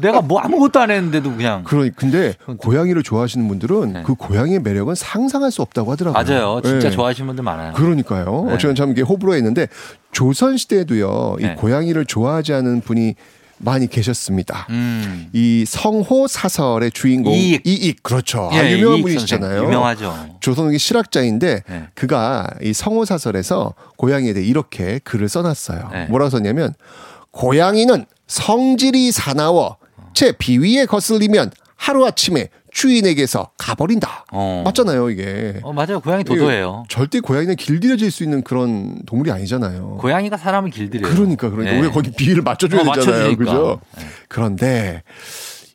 내가 뭐 아무것도 안 했는데도 그냥. 그러니 근데 고양이를 좋아하시는 분들은 그 고양이의 매력은 상상할 수 없다고 하더라고요. 네. 맞아요. 진짜 네. 좋아하시는 분들 많아요. 그러니까요. 네. 어쨌든 참 이게 호불호가 있는데 조선 시대에도요. 네. 이 고양이를 좋아하지 않은 분이 많이 계셨습니다. 음. 이 성호 사설의 주인공 이익. 이익 그렇죠. 아, 예, 유명한 이익 분이시잖아요. 유명하죠. 조선의 실학자인데 네. 그가 이 성호 사설에서 고양이에 대해 이렇게 글을 써놨어요. 네. 뭐라고 썼냐면 고양이는 성질이 사나워 제 비위에 거슬리면 하루 아침에 주인에게서 가버린다. 어. 맞잖아요, 이게. 어, 맞아요. 고양이 도도해요. 이게 절대 고양이는 길들여질 수 있는 그런 동물이 아니잖아요. 고양이가 사람을 길들여요. 그러니까 그러니까 네. 우리가 거기 비위를 맞춰줘야 어, 되잖아요, 맞춰주니까. 그죠? 그런데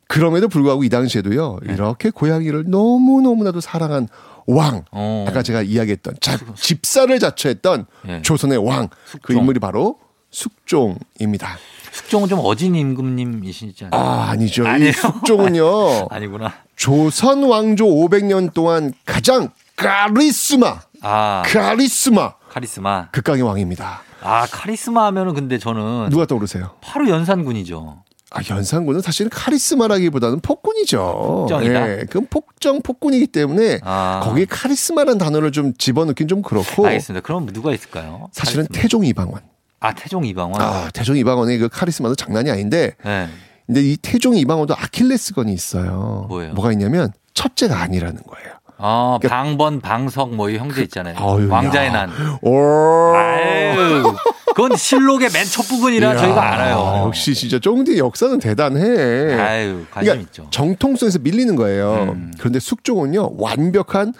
그럼에도 불구하고 이 당시에도요 네. 이렇게 고양이를 너무 너무나도 사랑한 왕, 어. 아까 제가 이야기했던 자, 집사를 자처했던 예. 조선의 왕, 그 숙종. 인물이 바로 숙종입니다. 숙종은 좀 어진 임금님이시지 않아요? 아 아니죠. 아니에요? 이 숙종은요 아니구나. 조선 왕조 500년 동안 가장 카리스마, 아. 카리스마 카리스마. 극강의 왕입니다. 아, 카리스마 하면은 근데 저는 누가 떠오르세요? 바로 연산군이죠. 아, 연산군은 사실은 카리스마라기보다는 폭군이죠. 폭정이다? 예, 그건 폭정 폭군이기 때문에 아. 거기에 카리스마라는 단어를 좀 집어넣긴 좀 그렇고 알겠습니다. 그럼 누가 있을까요? 사실은 카리스마. 태종 이방원. 아, 태종 이방원. 아, 태종 이방원의 그 카리스마도 장난이 아닌데 네. 근데 이 태종 이방원도 아킬레스건이 있어요. 뭐예요? 뭐가 있냐면 첫째가 아니라는 거예요. 어, 방번, 방석 뭐 이 형제 있잖아요. 그러니까 아유, 왕자의 야. 난. 오. 아유, 그건 실록의 맨 첫 부분이라 저희가 알아요. 역시 진짜 쫑디의 역사는 대단해. 아유, 관심 있죠. 음. 정통성에서 밀리는 거예요. 그런데 숙종은요 완벽한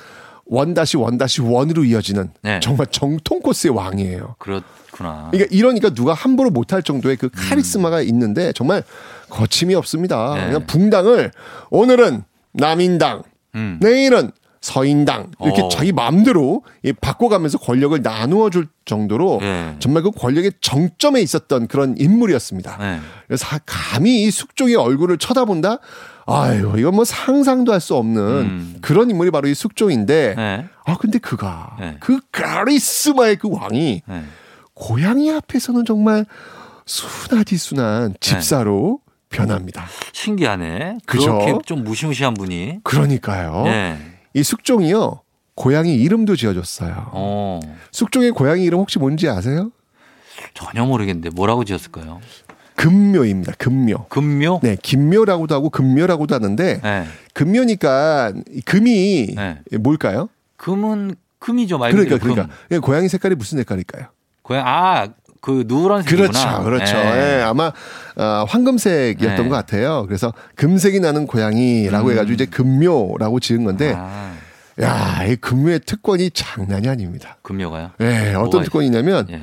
원 다시 원 다시 원으로 이어지는 네. 정말 정통 코스의 왕이에요. 그렇 구나. 그러니까 이러니까 누가 함부로 못할 정도의 그 카리스마가 있는데 정말 거침이 없습니다. 네. 그냥 붕당을 오늘은 남인당, 음. 내일은 서인당 이렇게 어. 자기 마음대로 이 바꿔가면서 권력을 나누어 줄 정도로 네. 정말 그 권력의 정점에 있었던 그런 인물이었습니다. 네. 그래서 하- 감히 이 숙종의 얼굴을 쳐다본다? 아유, 이건 뭐 상상도 할 수 없는 그런 인물이 바로 이 숙종인데, 음. 네. 아, 근데 그가, 네. 그 카리스마의 그 왕이, 네. 고양이 앞에서는 정말 순하디 순한 집사로 변합니다. 신기하네. 그죠? 그렇게 좀 무시무시한 분이. 그러니까요. 네. 이 숙종이요, 고양이 이름도 지어줬어요. 어, 숙종의 고양이 이름 혹시 뭔지 아세요? 전혀 모르겠는데 뭐라고 지었을까요? 금묘입니다. 금묘. 금묘? 네, 김묘라고도 하고 금묘라고도 하는데 네. 금묘니까 이 금이 네. 뭘까요? 금은 금이죠, 말 그러니까 그대로 그러니까 금. 예, 고양이 색깔이 무슨 색깔일까요? 고양 아, 그 누런색이구나. 그렇죠, 그렇죠. 네. 예, 아마 어, 황금색이었던 네. 것 같아요. 그래서 금색이 나는 고양이라고 음. 해가지고 이제 금묘라고 지은 건데, 아, 야, 이 금묘의 특권이 장난이 아닙니다. 금묘가요? 예, 어떤 특권이냐면, 예.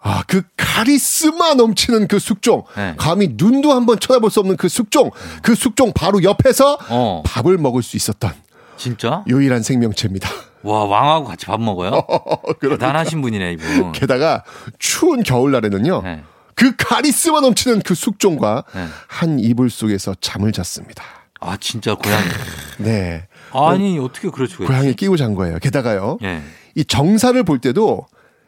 아, 그 카리스마 넘치는 그 숙종, 네. 감히 눈도 한번 쳐다볼 수 없는 그 숙종, 그 숙종 바로 옆에서 어, 밥을 먹을 수 있었던 진짜? 유일한 생명체입니다. 와, 왕하고 같이 밥 먹어요? 그러니까. 대단하신 분이네, 이분. 게다가 추운 겨울날에는요, 네. 그 카리스마 넘치는 그 숙종과 네. 한 이불 속에서 잠을 잤습니다. 아, 진짜 고양이. 네. 아니, 어떻게 있지? 고양이 끼고 잔 거예요. 게다가요, 예. 이 정사를 볼 때도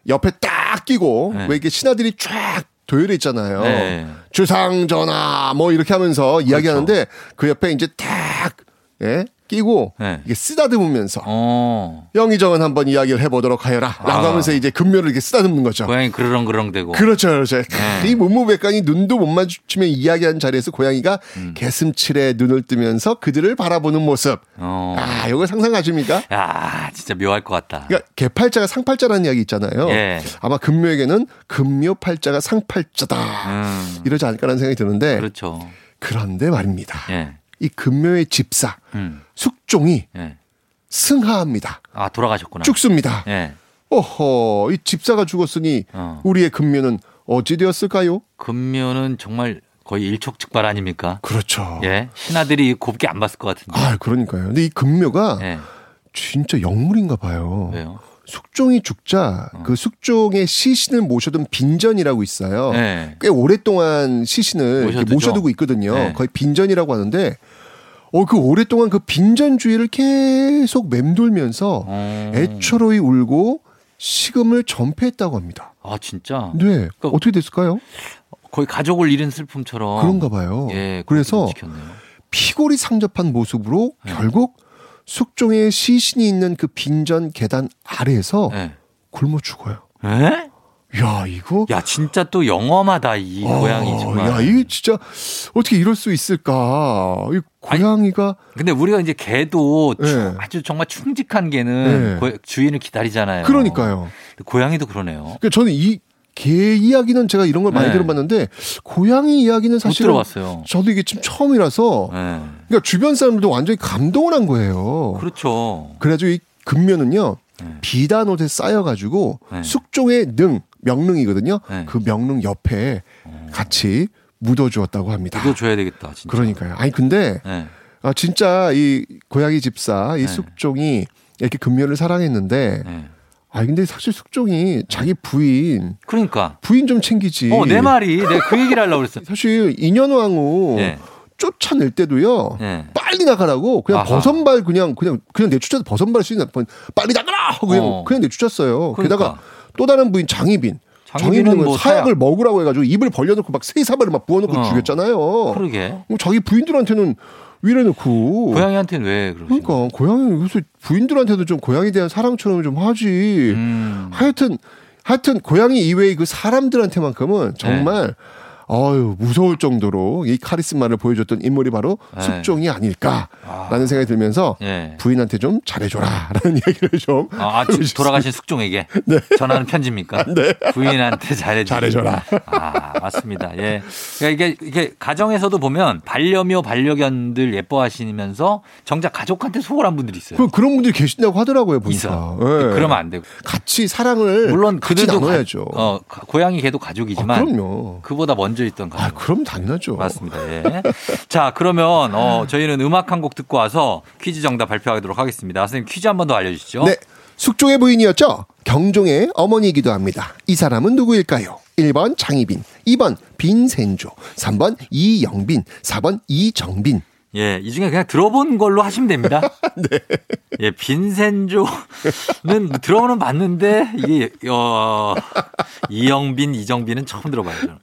옆에 딱 끼고 네. 왜 이렇게 신하들이 쫙 도열해 있잖아요. 네. 주상 전하 뭐 이렇게 하면서 이야기하는데 그 옆에 이제 딱 예? 끼고 네. 이게 쓰다듬으면서 어, 영의정은 한번 이야기를 해보도록 하여라라고 아. 하면서 이제 금묘를 이렇게 쓰다듬는 거죠. 고양이 그러렁그렁 대고. 그렇죠, 그렇죠. 네. 이 문무백관이 눈도 못 마주치며 이야기하는 자리에서 고양이가 음. 개슴칠에 눈을 뜨면서 그들을 바라보는 모습. 어. 아, 이거 상상하십니까? 야, 진짜 묘할 것 같다. 그러니까 개팔자가 상팔자라는 이야기 있잖아요. 예. 아마 금묘에게는 금묘팔자가 상팔자다. 음, 이러지 않을까라는 생각이 드는데 그렇죠. 그런데 말입니다. 예. 이 금묘의 집사 음, 숙종이 예. 승하합니다. 아, 돌아가셨구나. 죽습니다. 예. 어허, 이 집사가 죽었으니 어. 우리의 금묘는 어찌 되었을까요? 금묘는 정말 거의 일촉즉발 아닙니까? 그렇죠. 예. 신하들이 곱게 안 봤을 것 같은데. 아, 그러니까요. 근데 이 금묘가 예. 진짜 영물인가 봐요. 왜요? 숙종이 죽자 어. 그 숙종의 시신을 모셔둔 빈전이라고 있어요. 예. 꽤 오랫동안 시신을. 모셔두고 있거든요. 네. 거의 빈전이라고 하는데, 어, 그 오랫동안 그 빈전 주위를 계속 맴돌면서 어. 애처로이 울고 식음을 전폐했다고 합니다. 아, 진짜? 네. 어떻게 됐을까요? 거의 가족을 잃은 슬픔처럼. 그런가 봐요. 예. 그래서. 피골이 상접한 모습으로 네. 결국 숙종의 시신이 있는 그 빈전 계단 아래에서 예. 굶어 죽어요. 예? 야, 이거. 야, 진짜 또 영험하다, 이 고양이 정말. 야, 이게 진짜 어떻게 이럴 수 있을까? 이 고양이가 근데 우리가 이제 개도 네. 추- 아주 정말 충직한 개는 네. 고- 주인을 기다리잖아요. 그러니까요. 고양이도 그러네요. 그러니까 저는 이개 이야기는 제가 이런 걸 많이 네. 들어봤는데 고양이 이야기는 못 사실 들어봤어요. 저도 이게 지금 처음이라서 네. 그러니까 주변 사람들도 완전히 감동을 한 거예요. 그렇죠. 그래가지고 이 금면은요 네. 비단 옷에 쌓여가지고 네. 숙종의 능 명릉이거든요. 네. 그 명릉 옆에 같이 묻어주었다고 합니다. 묻어줘야 되겠다, 진짜. 그러니까요. 아니 근데 네. 아, 진짜 이 고양이 집사 이 네. 숙종이 이렇게 금면을 사랑했는데 네. 아 근데 사실 숙종이 자기 부인 그러니까. 부인 좀 챙기지. 어, 내 말이. 내가 그 얘기를 하려고 그랬어. 사실 인현왕후 네. 쫓아낼 때도요. 네. 빨리 나가라고 그냥 아하. 버선발 그냥 그냥 그냥 내쫓아서 버선발 뻔 빨리 나가라 하고 그냥 어. 그냥 내쫓았어요. 그러니까. 게다가 또 다른 부인 장희빈. 장희빈은 뭐 사약을 사약. 먹으라고 해가지고 입을 벌려놓고 막 세사발을 막 부어놓고 어. 죽였잖아요. 그러게. 자기 부인들한테는 위래놓고. 고양이한테는 왜 그러지? 그러니까 고양이 요새 부인들한테도 좀 고양이에 대한 사랑처럼 좀 하지. 음. 하여튼 하여튼 고양이 이외의 그 사람들한테만큼은 정말 네. 어유 무서울 정도로 이 카리스마를 보여줬던 인물이 바로 네. 숙종이 아닐까라는 생각이 들면서 예. 부인한테 좀 잘해줘라라는 얘기를 좀 아, 아, 지- 돌아가신 숙종에게 전하는 편지입니까? 부인한테 잘해줘. 잘해줘라. 아, 맞습니다. 예. 그러니까 이게, 이게 가정에서도 보면 반려묘, 반려견들 예뻐하시면서 정작 가족한테 소홀한 분들이 있어요. 그, 그런 분들이 계신다고 하더라고요 보니까. 있어. 예. 그러면 안 되고. 같이 사랑을 물론 같이 그들도 나눠야죠. 가, 어, 가- 고양이 개도 가족이지만 아, 그럼요. 그보다 먼저 있던 가족. 아, 그럼 당연하죠. 맞습니다. 예. 자, 그러면 어, 저희는 음악 한 곡 듣고 와서 퀴즈 정답 발표하도록 하겠습니다. 선생님 퀴즈 한 번 더 알려주시죠. 네. 숙종의 부인이었죠. 경종의 어머니이기도 합니다. 이 사람은 누구일까요? 1번 장희빈, 2번 빈센조, 3번 이영빈, 4번 이정빈. 예, 이 중에 그냥 들어본 걸로 하시면 됩니다. 네. 예, 빈센조는 들어보는 봤는데 이게 어 이영빈, 이정빈은 처음 들어봐요. 저는.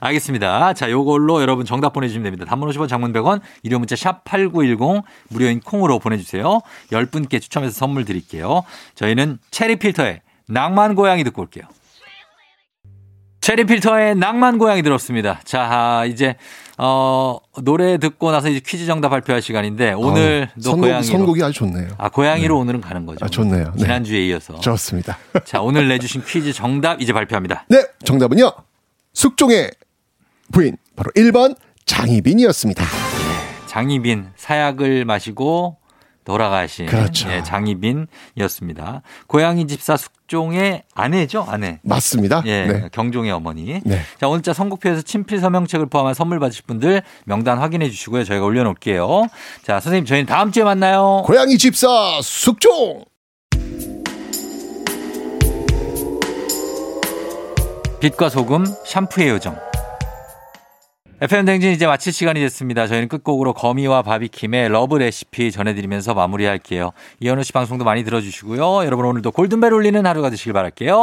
알겠습니다. 자, 요걸로 여러분 정답 보내주시면 됩니다. 단문 50원, 장문 100원, 유료 문자 샵 #8910 무료인 콩으로 보내주세요. 10분께 추첨해서 선물 드릴게요. 저희는 체리 필터의 낭만 고양이 듣고 올게요. 체리 필터의 낭만 고양이 들었습니다. 자, 이제 어 노래 듣고 나서 이제 퀴즈 정답 발표할 시간인데 어, 선곡, 고양이로 선곡이 아주 좋네요. 아 고양이로 오늘은 가는 거죠. 아, 좋네요. 네. 지난주에 이어서. 좋습니다. 자, 오늘 내주신 퀴즈 정답 이제 발표합니다. 네, 정답은요. 숙종의 부인 바로 1번 장희빈이었습니다. 장희빈 사약을 마시고 돌아가신 그렇죠. 예, 장희빈이었습니다. 고양이 집사 숙종의 아내죠, 아내. 맞습니다. 예, 네. 경종의 어머니. 네. 자, 오늘자 선곡표에서 친필 서명책을 포함한 선물 받으실 분들 명단 확인해 주시고요. 저희가 올려놓을게요. 자, 선생님, 저희는 다음 주에 만나요. 고양이 집사 숙종. 빛과 소금, 샴푸의 요정. FM 댕진 이제 마칠 시간이 됐습니다. 저희는 끝곡으로 거미와 바비킴의 Love Recipe 전해드리면서 마무리할게요. 이현우 씨 방송도 많이 들어주시고요. 여러분 오늘도 골든벨 울리는 하루가 되시길 바랄게요.